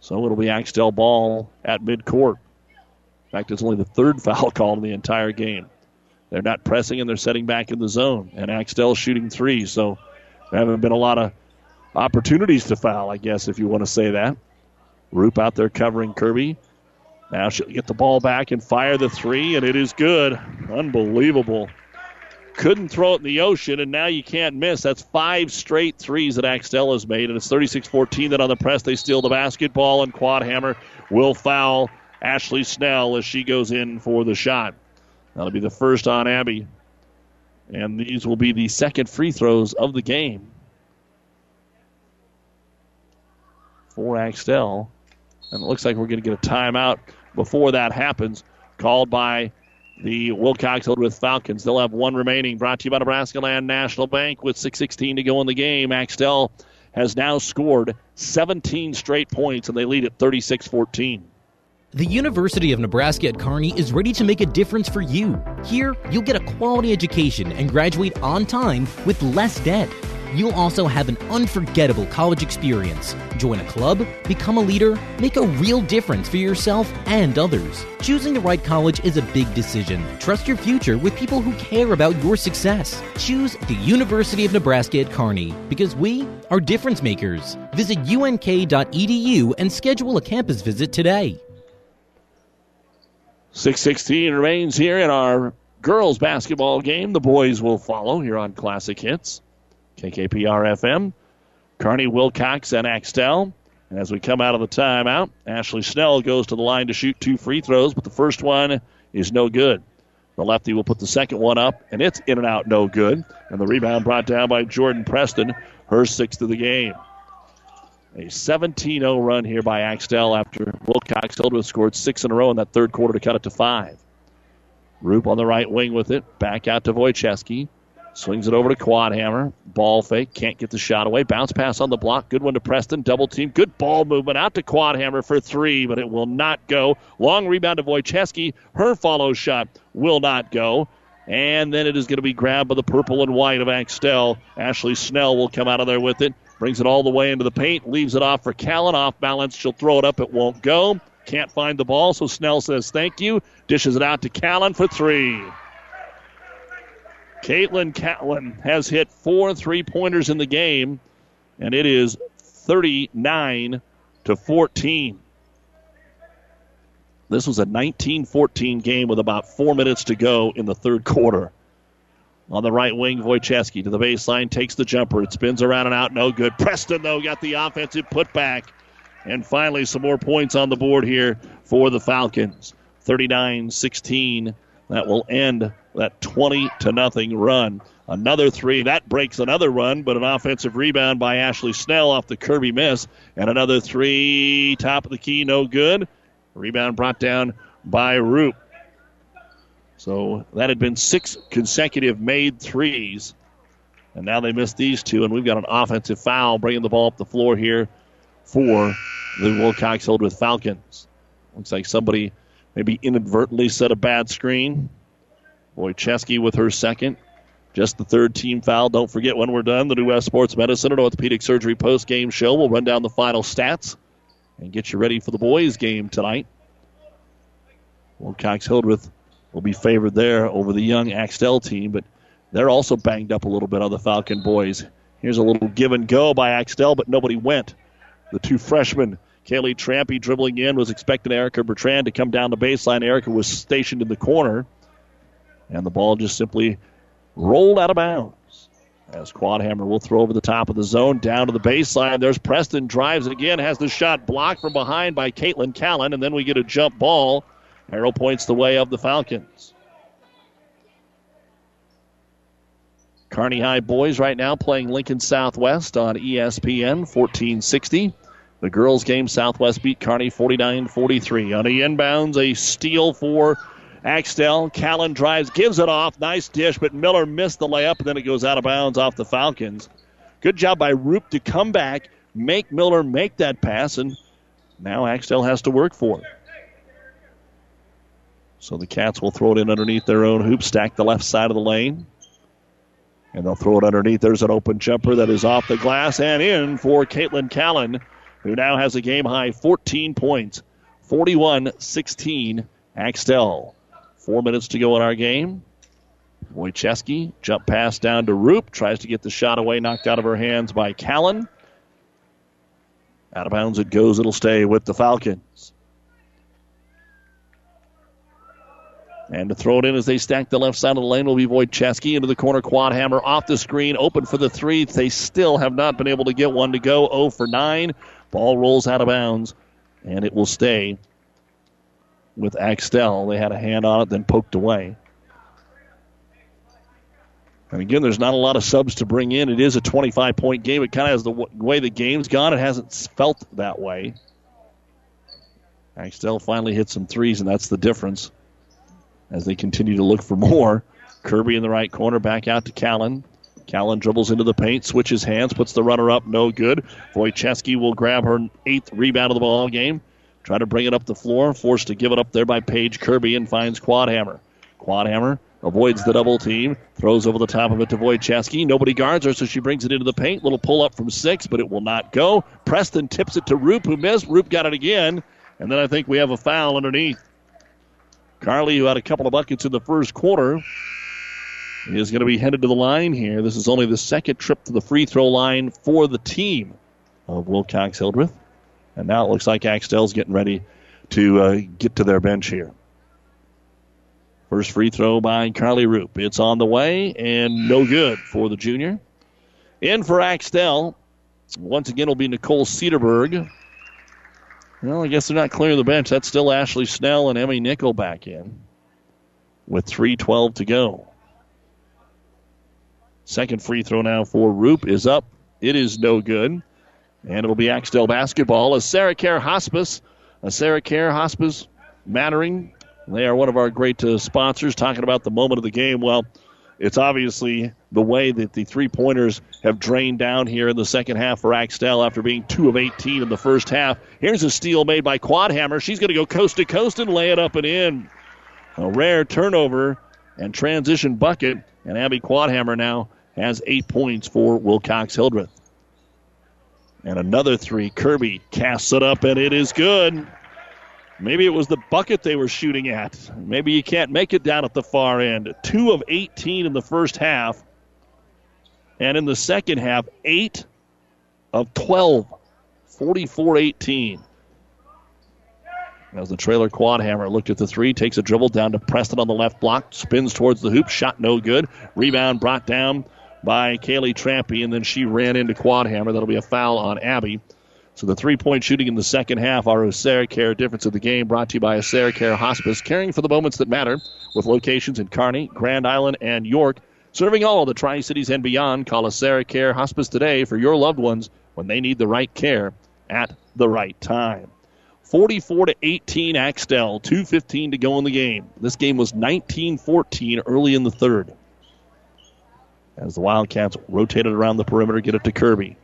So it'll be Axtell ball at midcourt. In fact, it's only the third foul called in the entire game. They're not pressing and they're setting back in the zone, and Axtell shooting three. So there haven't been a lot of opportunities to foul, I guess, if you want to say that. Roop out there covering Kirby. Now she'll get the ball back and fire the three, and it is good. Unbelievable. Couldn't throw it in the ocean, and now you can't miss. That's five straight threes that Axtell has made, and it's 36 14 that on the press they steal the basketball, and Quadhammer will foul Ashley Snell as she goes in for the shot. That'll be the first on Abby. And these will be the second free throws of the game. For Axtell. And it looks like we're going to get a timeout before that happens, called by the Wilcox Hildreth Falcons. They'll have one remaining. Brought to you by Nebraska Land National Bank with 6:16 to go in the game. Axtell has now scored 17 straight points, and they lead at 36-14. The University of Nebraska at Kearney is ready to make a difference for you. Here, you'll get a quality education and graduate on time with less debt. You'll also have an unforgettable college experience. Join a club, become a leader, make a real difference for yourself and others. Choosing the right college is a big decision. Trust your future with people who care about your success. Choose the University of Nebraska at Kearney because we are difference makers. Visit unk.edu and schedule a campus visit today. 616 remains here in our girls basketball game. The boys will follow here on Classic Hits. KKPR FM, Kearney Wilcox and Axtell. And as we come out of the timeout, Ashley Snell goes to the line to shoot two free throws, but the first one is no good. The lefty will put the second one up, and it's in and out, no good. And the rebound brought down by Jordan Preston, her sixth of the game. A 17 0 run here by Axtell after Wilcox Hildreth scored six in a row in that third quarter to cut it to five. Roop on the right wing with it. Back out to Wojcicki. Swings it over to Quadhammer. Ball fake. Can't get the shot away. Bounce pass on the block. Good one to Preston. Double team. Good ball movement out to Quadhammer for three, but it will not go. Long rebound to Wojcicki. Her follow shot will not go. And then it is going to be grabbed by the purple and white of Axtell. Ashley Snell will come out of there with it. Brings it all the way into the paint. Leaves it off for Callan. Off balance. She'll throw it up. It won't go. Can't find the ball, so Snell says thank you. Dishes it out to Callan for three. Caitlin Callan has hit four three pointers in the game, and it is 39 to 14. This was a 19 14 game with about four minutes to go in the third quarter. On the right wing, Wojcicki to the baseline, takes the jumper. It spins around and out, no good. Preston, though, got the offensive putback. And finally, some more points on the board here for the Falcons. 39 16. That will end that 20 to nothing run. Another three. That breaks another run, but an offensive rebound by Ashley Snell off the Kirby miss. And another three. Top of the key, no good. Rebound brought down by Roop. So that had been six consecutive made threes. And now they missed these two, and we've got an offensive foul bringing the ball up the floor here for the Wilcox Hildreth Falcons. Looks like somebody maybe inadvertently set a bad screen. Wojcicki with her second. Just the third team foul. Don't forget when we're done, the New West Sports Medicine and Orthopedic Surgery post game show. We'll run down the final stats and get you ready for the boys' game tonight. Wilcox Hildreth will be favored there over the young Axtell team, but they're also banged up a little bit on the Falcon boys. Here's a little give and go by Axtell, but nobody went. The two freshmen, Kaylee Trampy dribbling in, was expecting Erica Bertrand to come down the baseline. Erica was stationed in the corner, and the ball just simply rolled out of bounds. As Quadhammer will throw over the top of the zone down to the baseline. There's Preston drives again, has the shot blocked from behind by Caitlin Callan, and then we get a jump ball. Arrow points the way of the Falcons. Kearney High boys right now playing Lincoln Southwest on ESPN 1460. The girls game Southwest beat Kearney 49-43. On the inbounds, a steal for Axtell. Callan drives, gives it off. Nice dish, but Miller missed the layup, and then it goes out of bounds off the Falcons. Good job by Roop to come back, make Miller make that pass, and now Axtell has to work for it. So the Cats will throw it in underneath their own hoop, stack the left side of the lane. And they'll throw it underneath. There's an open jumper that is off the glass and in for Caitlin Callan, who now has a game high 14 points. 41 16 Axtell. Four minutes to go in our game. Wojcicki jump pass down to Roop. Tries to get the shot away, knocked out of her hands by Callan. Out of bounds it goes. It'll stay with the Falcons. And to throw it in as they stack the left side of the lane will be Wojcicki into the corner. Quadhammer off the screen, open for the three. They still have not been able to get one to go. 0 for 9. Ball rolls out of bounds, and it will stay with Axtell. They had a hand on it, then poked away. And again, there's not a lot of subs to bring in. It is a 25 point game. It kind of has the w- way the game's gone. It hasn't felt that way. Axtell finally hit some threes, and that's the difference as they continue to look for more. Kirby in the right corner, back out to Callan. Callan dribbles into the paint, switches hands, puts the runner up, no good. Wojcicki will grab her eighth rebound of the ball game. Try to bring it up the floor, forced to give it up there by Paige Kirby and finds Quadhammer. Quadhammer avoids the double team, throws over the top of it to Wojcicki. Nobody guards her, so she brings it into the paint. Little pull up from six, but it will not go. Preston tips it to Roop, who missed. Roop got it again, and then I think we have a foul underneath. Carly, who had a couple of buckets in the first quarter, is going to be headed to the line here. This is only the second trip to the free throw line for the team of Wilcox Hildreth. And now it looks like Axtell's getting ready to uh, get to their bench here. First free throw by Carly Roop. It's on the way and no good for the junior. In for Axtell. Once again, it'll be Nicole Cedarberg. Well, I guess they're not clearing the bench. That's still Ashley Snell and Emmy Nickel back in with 3.12 to go. Second free throw now for Roop is up. It is no good. And it'll be Axtell basketball. A Sarah Care Hospice. A Sarah Care Hospice mattering. They are one of our great uh, sponsors talking about the moment of the game. Well, it's obviously the way that the three pointers have drained down here in the second half for Axtell after being 2 of 18 in the first half. Here's a steal made by Quadhammer. She's going to go coast to coast and lay it up and in. A rare turnover and transition bucket. And Abby Quadhammer now has eight points for Wilcox Hildreth. And another three. Kirby casts it up, and it is good. Maybe it was the bucket they were shooting at. Maybe you can't make it down at the far end. Two of 18 in the first half. And in the second half, eight of 12. 44 18. As the trailer Quadhammer looked at the three, takes a dribble down to Preston on the left block, spins towards the hoop, shot no good. Rebound brought down by Kaylee Trampy, and then she ran into Quadhammer. That'll be a foul on Abby. So the three point shooting in the second half, our Care difference of the game brought to you by Care Hospice, caring for the moments that matter with locations in Kearney, Grand Island, and York. Serving all of the Tri Cities and beyond, call Care Hospice today for your loved ones when they need the right care at the right time. 44 to 18 Axtell, 2:15 to go in the game. This game was 19-14 early in the third. As the Wildcats rotated around the perimeter, get it to Kirby.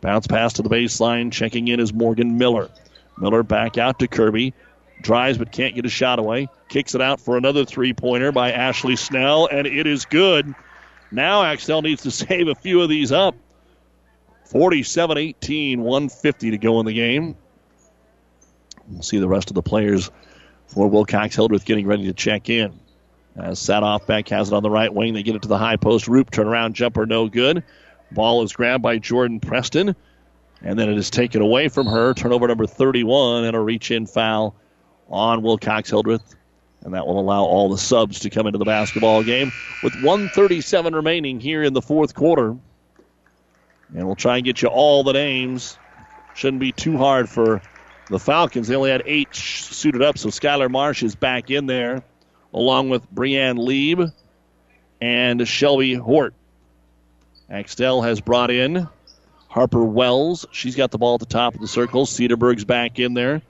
Bounce pass to the baseline. Checking in is Morgan Miller. Miller back out to Kirby. Drives but can't get a shot away. Kicks it out for another three pointer by Ashley Snell, and it is good. Now Axtell needs to save a few of these up. 47 18, 150 to go in the game. We'll see the rest of the players for Wilcox Hildreth getting ready to check in. Uh, As Sadoff Beck has it on the right wing, they get it to the high post. Roop turnaround jumper, no good. Ball is grabbed by Jordan Preston, and then it is taken away from her. Turnover number 31 and a reach in foul on Wilcox Hildreth. And that will allow all the subs to come into the basketball game with 137 remaining here in the fourth quarter. And we'll try and get you all the names. Shouldn't be too hard for the Falcons. They only had eight suited up, so Skylar Marsh is back in there, along with Brianne Lieb and Shelby Hort. Axtell has brought in Harper Wells. She's got the ball at the top of the circle. Cedarberg's back in there.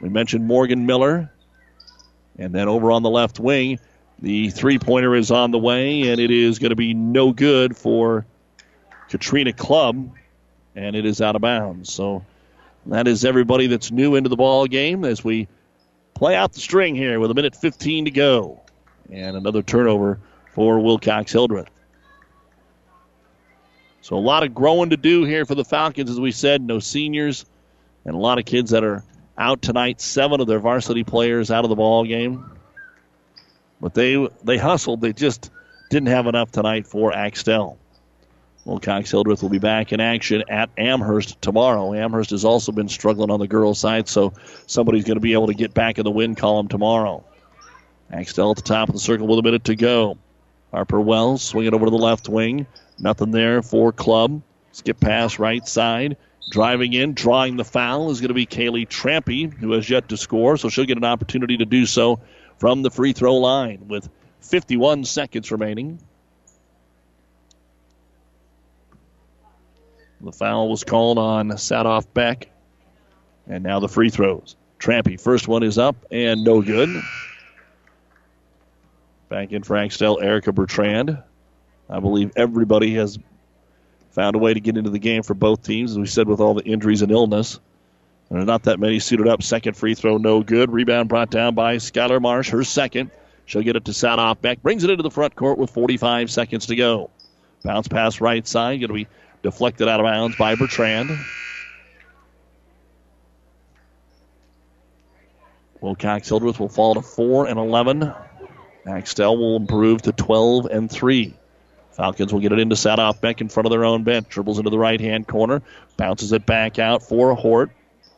We mentioned Morgan Miller. And then over on the left wing, the three pointer is on the way, and it is going to be no good for Katrina Club, and it is out of bounds. So that is everybody that's new into the ball game as we play out the string here with a minute 15 to go. And another turnover for Wilcox Hildreth. So a lot of growing to do here for the Falcons, as we said. No seniors, and a lot of kids that are out tonight. Seven of their varsity players out of the ball game, but they they hustled. They just didn't have enough tonight for Axtell. Wilcox Hildreth will be back in action at Amherst tomorrow. Amherst has also been struggling on the girls' side, so somebody's going to be able to get back in the win column tomorrow. Axtell at the top of the circle with a minute to go. Harper Wells swinging over to the left wing. Nothing there for Club. Skip pass right side. Driving in, drawing the foul is going to be Kaylee Trampy, who has yet to score, so she'll get an opportunity to do so from the free throw line with 51 seconds remaining. The foul was called on Sadoff Beck. And now the free throws. Trampy, first one is up and no good. Back in Axtell, Erica Bertrand. I believe everybody has found a way to get into the game for both teams, as we said, with all the injuries and illness. There are not that many suited up. Second free throw, no good. Rebound brought down by Skylar Marsh, her second. She'll get it to Sadoff. Beck brings it into the front court with 45 seconds to go. Bounce pass right side. Going to be deflected out of bounds by Bertrand. Wilcox Hildreth will fall to 4 and 11. Axtell will improve to 12 and 3. Falcons will get it into Sadoff Beck in front of their own bench. Dribbles into the right hand corner. Bounces it back out for Hort.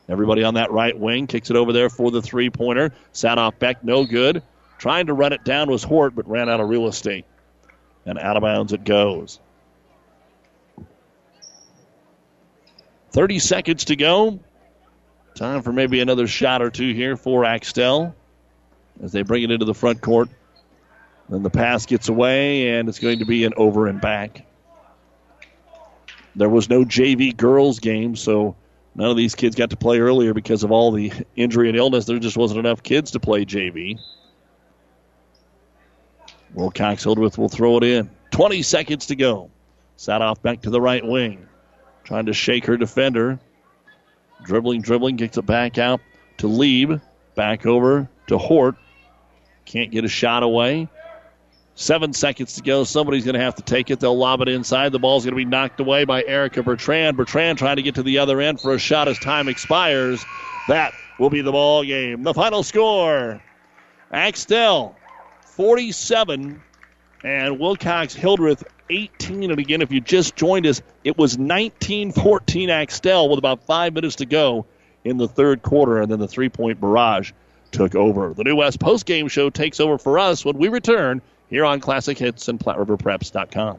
Everybody on that right wing kicks it over there for the three pointer. Sadoff Beck, no good. Trying to run it down was Hort, but ran out of real estate. And out of bounds it goes. 30 seconds to go. Time for maybe another shot or two here for Axtell as they bring it into the front court. Then the pass gets away, and it's going to be an over and back. There was no JV girls game, so none of these kids got to play earlier because of all the injury and illness. There just wasn't enough kids to play JV. Wilcox Hildreth will throw it in. 20 seconds to go. Sadoff Beck to the right wing. Trying to shake her defender. Dribbling, dribbling, gets it back out to Lieb. Back over to Hort. Can't get a shot away. Seven seconds to go. Somebody's going to have to take it. They'll lob it inside. The ball's going to be knocked away by Erica Bertrand. Bertrand trying to get to the other end for a shot as time expires. That will be the ball game. The final score Axtell 47 and Wilcox Hildreth 18. And again, if you just joined us, it was 19 14 Axtell with about five minutes to go in the third quarter, and then the three point barrage took over. The New West post game show takes over for us when we return here on Classic Hits and PlatteRiverPreps.com.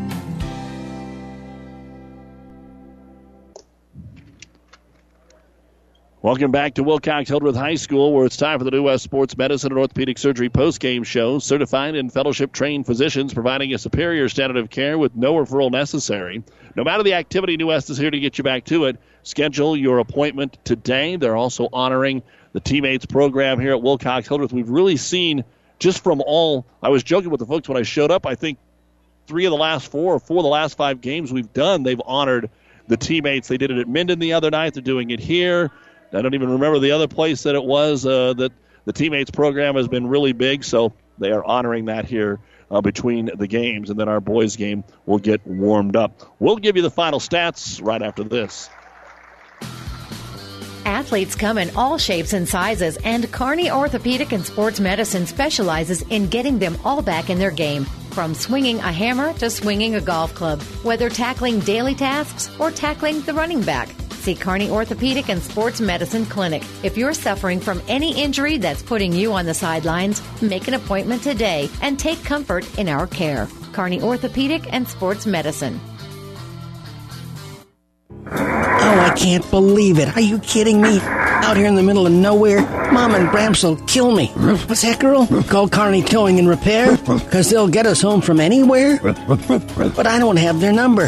Welcome back to Wilcox Hildreth High School, where it's time for the New West Sports Medicine and Orthopedic Surgery post-game show. Certified and fellowship-trained physicians providing a superior standard of care with no referral necessary. No matter the activity, New West is here to get you back to it. Schedule your appointment today. They're also honoring the teammates program here at Wilcox Hildreth. We've really seen just from all. I was joking with the folks when I showed up. I think three of the last four or four of the last five games we've done, they've honored the teammates. They did it at Minden the other night. They're doing it here. I don't even remember the other place that it was uh, that the teammates program has been really big. So they are honoring that here uh, between the games, and then our boys game will get warmed up. We'll give you the final stats right after this. Athletes come in all shapes and sizes, and Kearney Orthopedic and Sports Medicine specializes in getting them all back in their game. From swinging a hammer to swinging a golf club, whether tackling daily tasks or tackling the running back. See Kearney Orthopedic and Sports Medicine Clinic. If you're suffering from any injury that's putting you on the sidelines, make an appointment today and take comfort in our care. Kearney Orthopedic and Sports Medicine. Oh, I can't believe it. Are you kidding me? Out here in the middle of nowhere, Mom and Bramps will kill me. What's that, girl? Call Kearney Towing and Repair? Because they'll get us home from anywhere? But I don't have their number.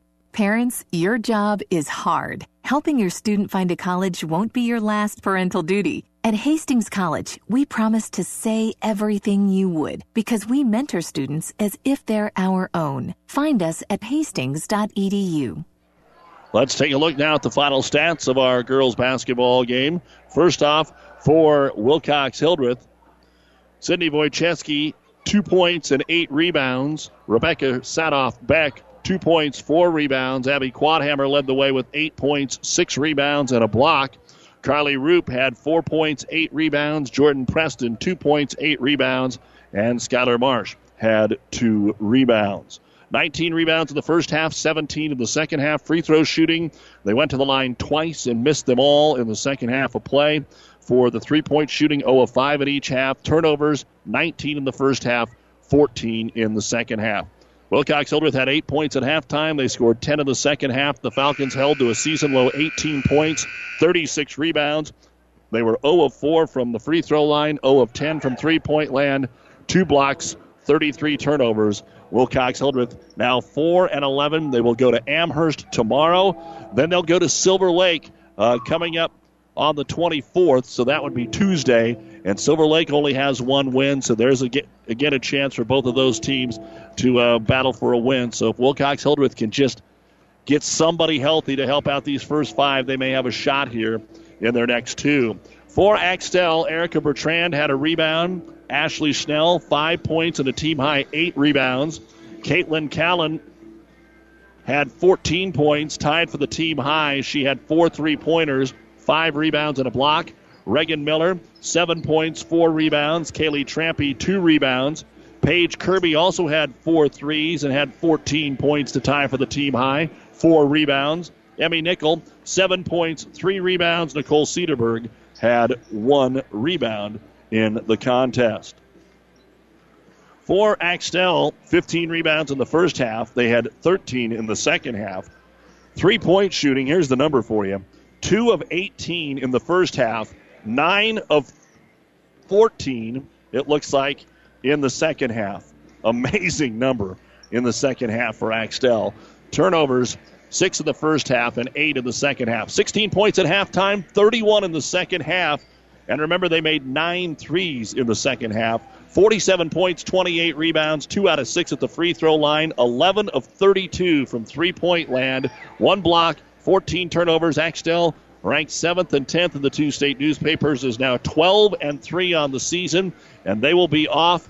Parents, your job is hard. Helping your student find a college won't be your last parental duty. At Hastings College, we promise to say everything you would because we mentor students as if they're our own. Find us at hastings.edu. Let's take a look now at the final stats of our girls basketball game. First off, for Wilcox Hildreth, Sydney Wojcicki two points and eight rebounds. Rebecca Sadoff Beck, two points, four rebounds. Abby Quadhammer led the way with eight points, six rebounds, and a block. Carly Roop had four points, eight rebounds. Jordan Preston, two points, eight rebounds. And Skylar Marsh had two rebounds. 19 rebounds in the first half, 17 in the second half. Free throw shooting, they went to the line twice and missed them all in the second half of play. For the three point shooting, 0 of 5 in each half. Turnovers, 19 in the first half, 14 in the second half. Wilcox Hildreth had eight points at halftime. They scored 10 in the second half. The Falcons held to a season low 18 points, 36 rebounds. They were 0 of 4 from the free throw line, 0 of 10 from three point land, two blocks, 33 turnovers. Wilcox Hildreth now 4 and 11. They will go to Amherst tomorrow. Then they'll go to Silver Lake uh, coming up on the 24th, so that would be Tuesday. And Silver Lake only has one win, so there's a, again a chance for both of those teams to uh, battle for a win. So if Wilcox Hildreth can just get somebody healthy to help out these first five, they may have a shot here in their next two. For Axtell, Erica Bertrand had a rebound. Ashley Snell, five points and a team high eight rebounds. Caitlin Callan had 14 points, tied for the team high. She had four three pointers five rebounds and a block. Reagan Miller, seven points, four rebounds. Kaylee Trampy, two rebounds. Paige Kirby also had four threes and had 14 points to tie for the team high, four rebounds. Emmy Nickel, seven points, three rebounds. Nicole Cedarberg had one rebound in the contest. For Axtell, 15 rebounds in the first half. They had 13 in the second half. Three point shooting, here's the number for you two of 18 in the first half, nine of 14, it looks like, in the second half. Amazing number in the second half for Axtell. Turnovers, six in the first half and eight in the second half. 16 points at halftime, 31 in the second half. And remember, they made nine threes in the second half. 47 points, 28 rebounds, two out of six at the free throw line, 11 of 32 from three point land, one block, 14 turnovers. Axtell ranked seventh and tenth in the two state newspapers is now 12 and three on the season, and they will be off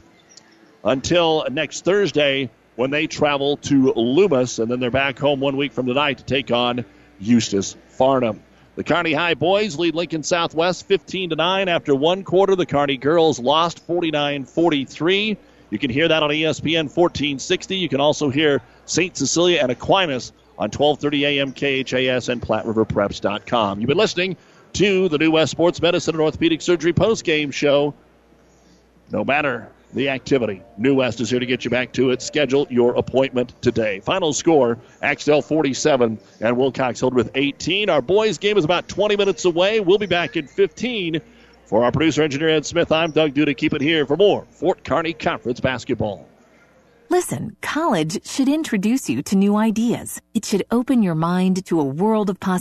until next Thursday when they travel to Loomis, and then they're back home one week from tonight to take on Eustis Farnham. The Kearney High boys lead Lincoln Southwest 15 to 9 after one quarter. The Kearney girls lost 49-43. You can hear that on ESPN 1460. You can also hear St. Cecilia and Aquinas on 1230 AM KHAS and PlatteRiverPreps.com. You've been listening to the New West Sports Medicine and Orthopedic Surgery post-game show. No matter the activity, New West is here to get you back to it. Schedule your appointment today. Final score, Axtell 47 and Wilcox Hildreth 18. Our boys game is about 20 minutes away. We'll be back in 15. For our producer engineer Ed Smith, I'm Doug Duda. Keep it here for more Fort Kearney Conference basketball. Listen, college should introduce you to new ideas. It should open your mind to a world of possibilities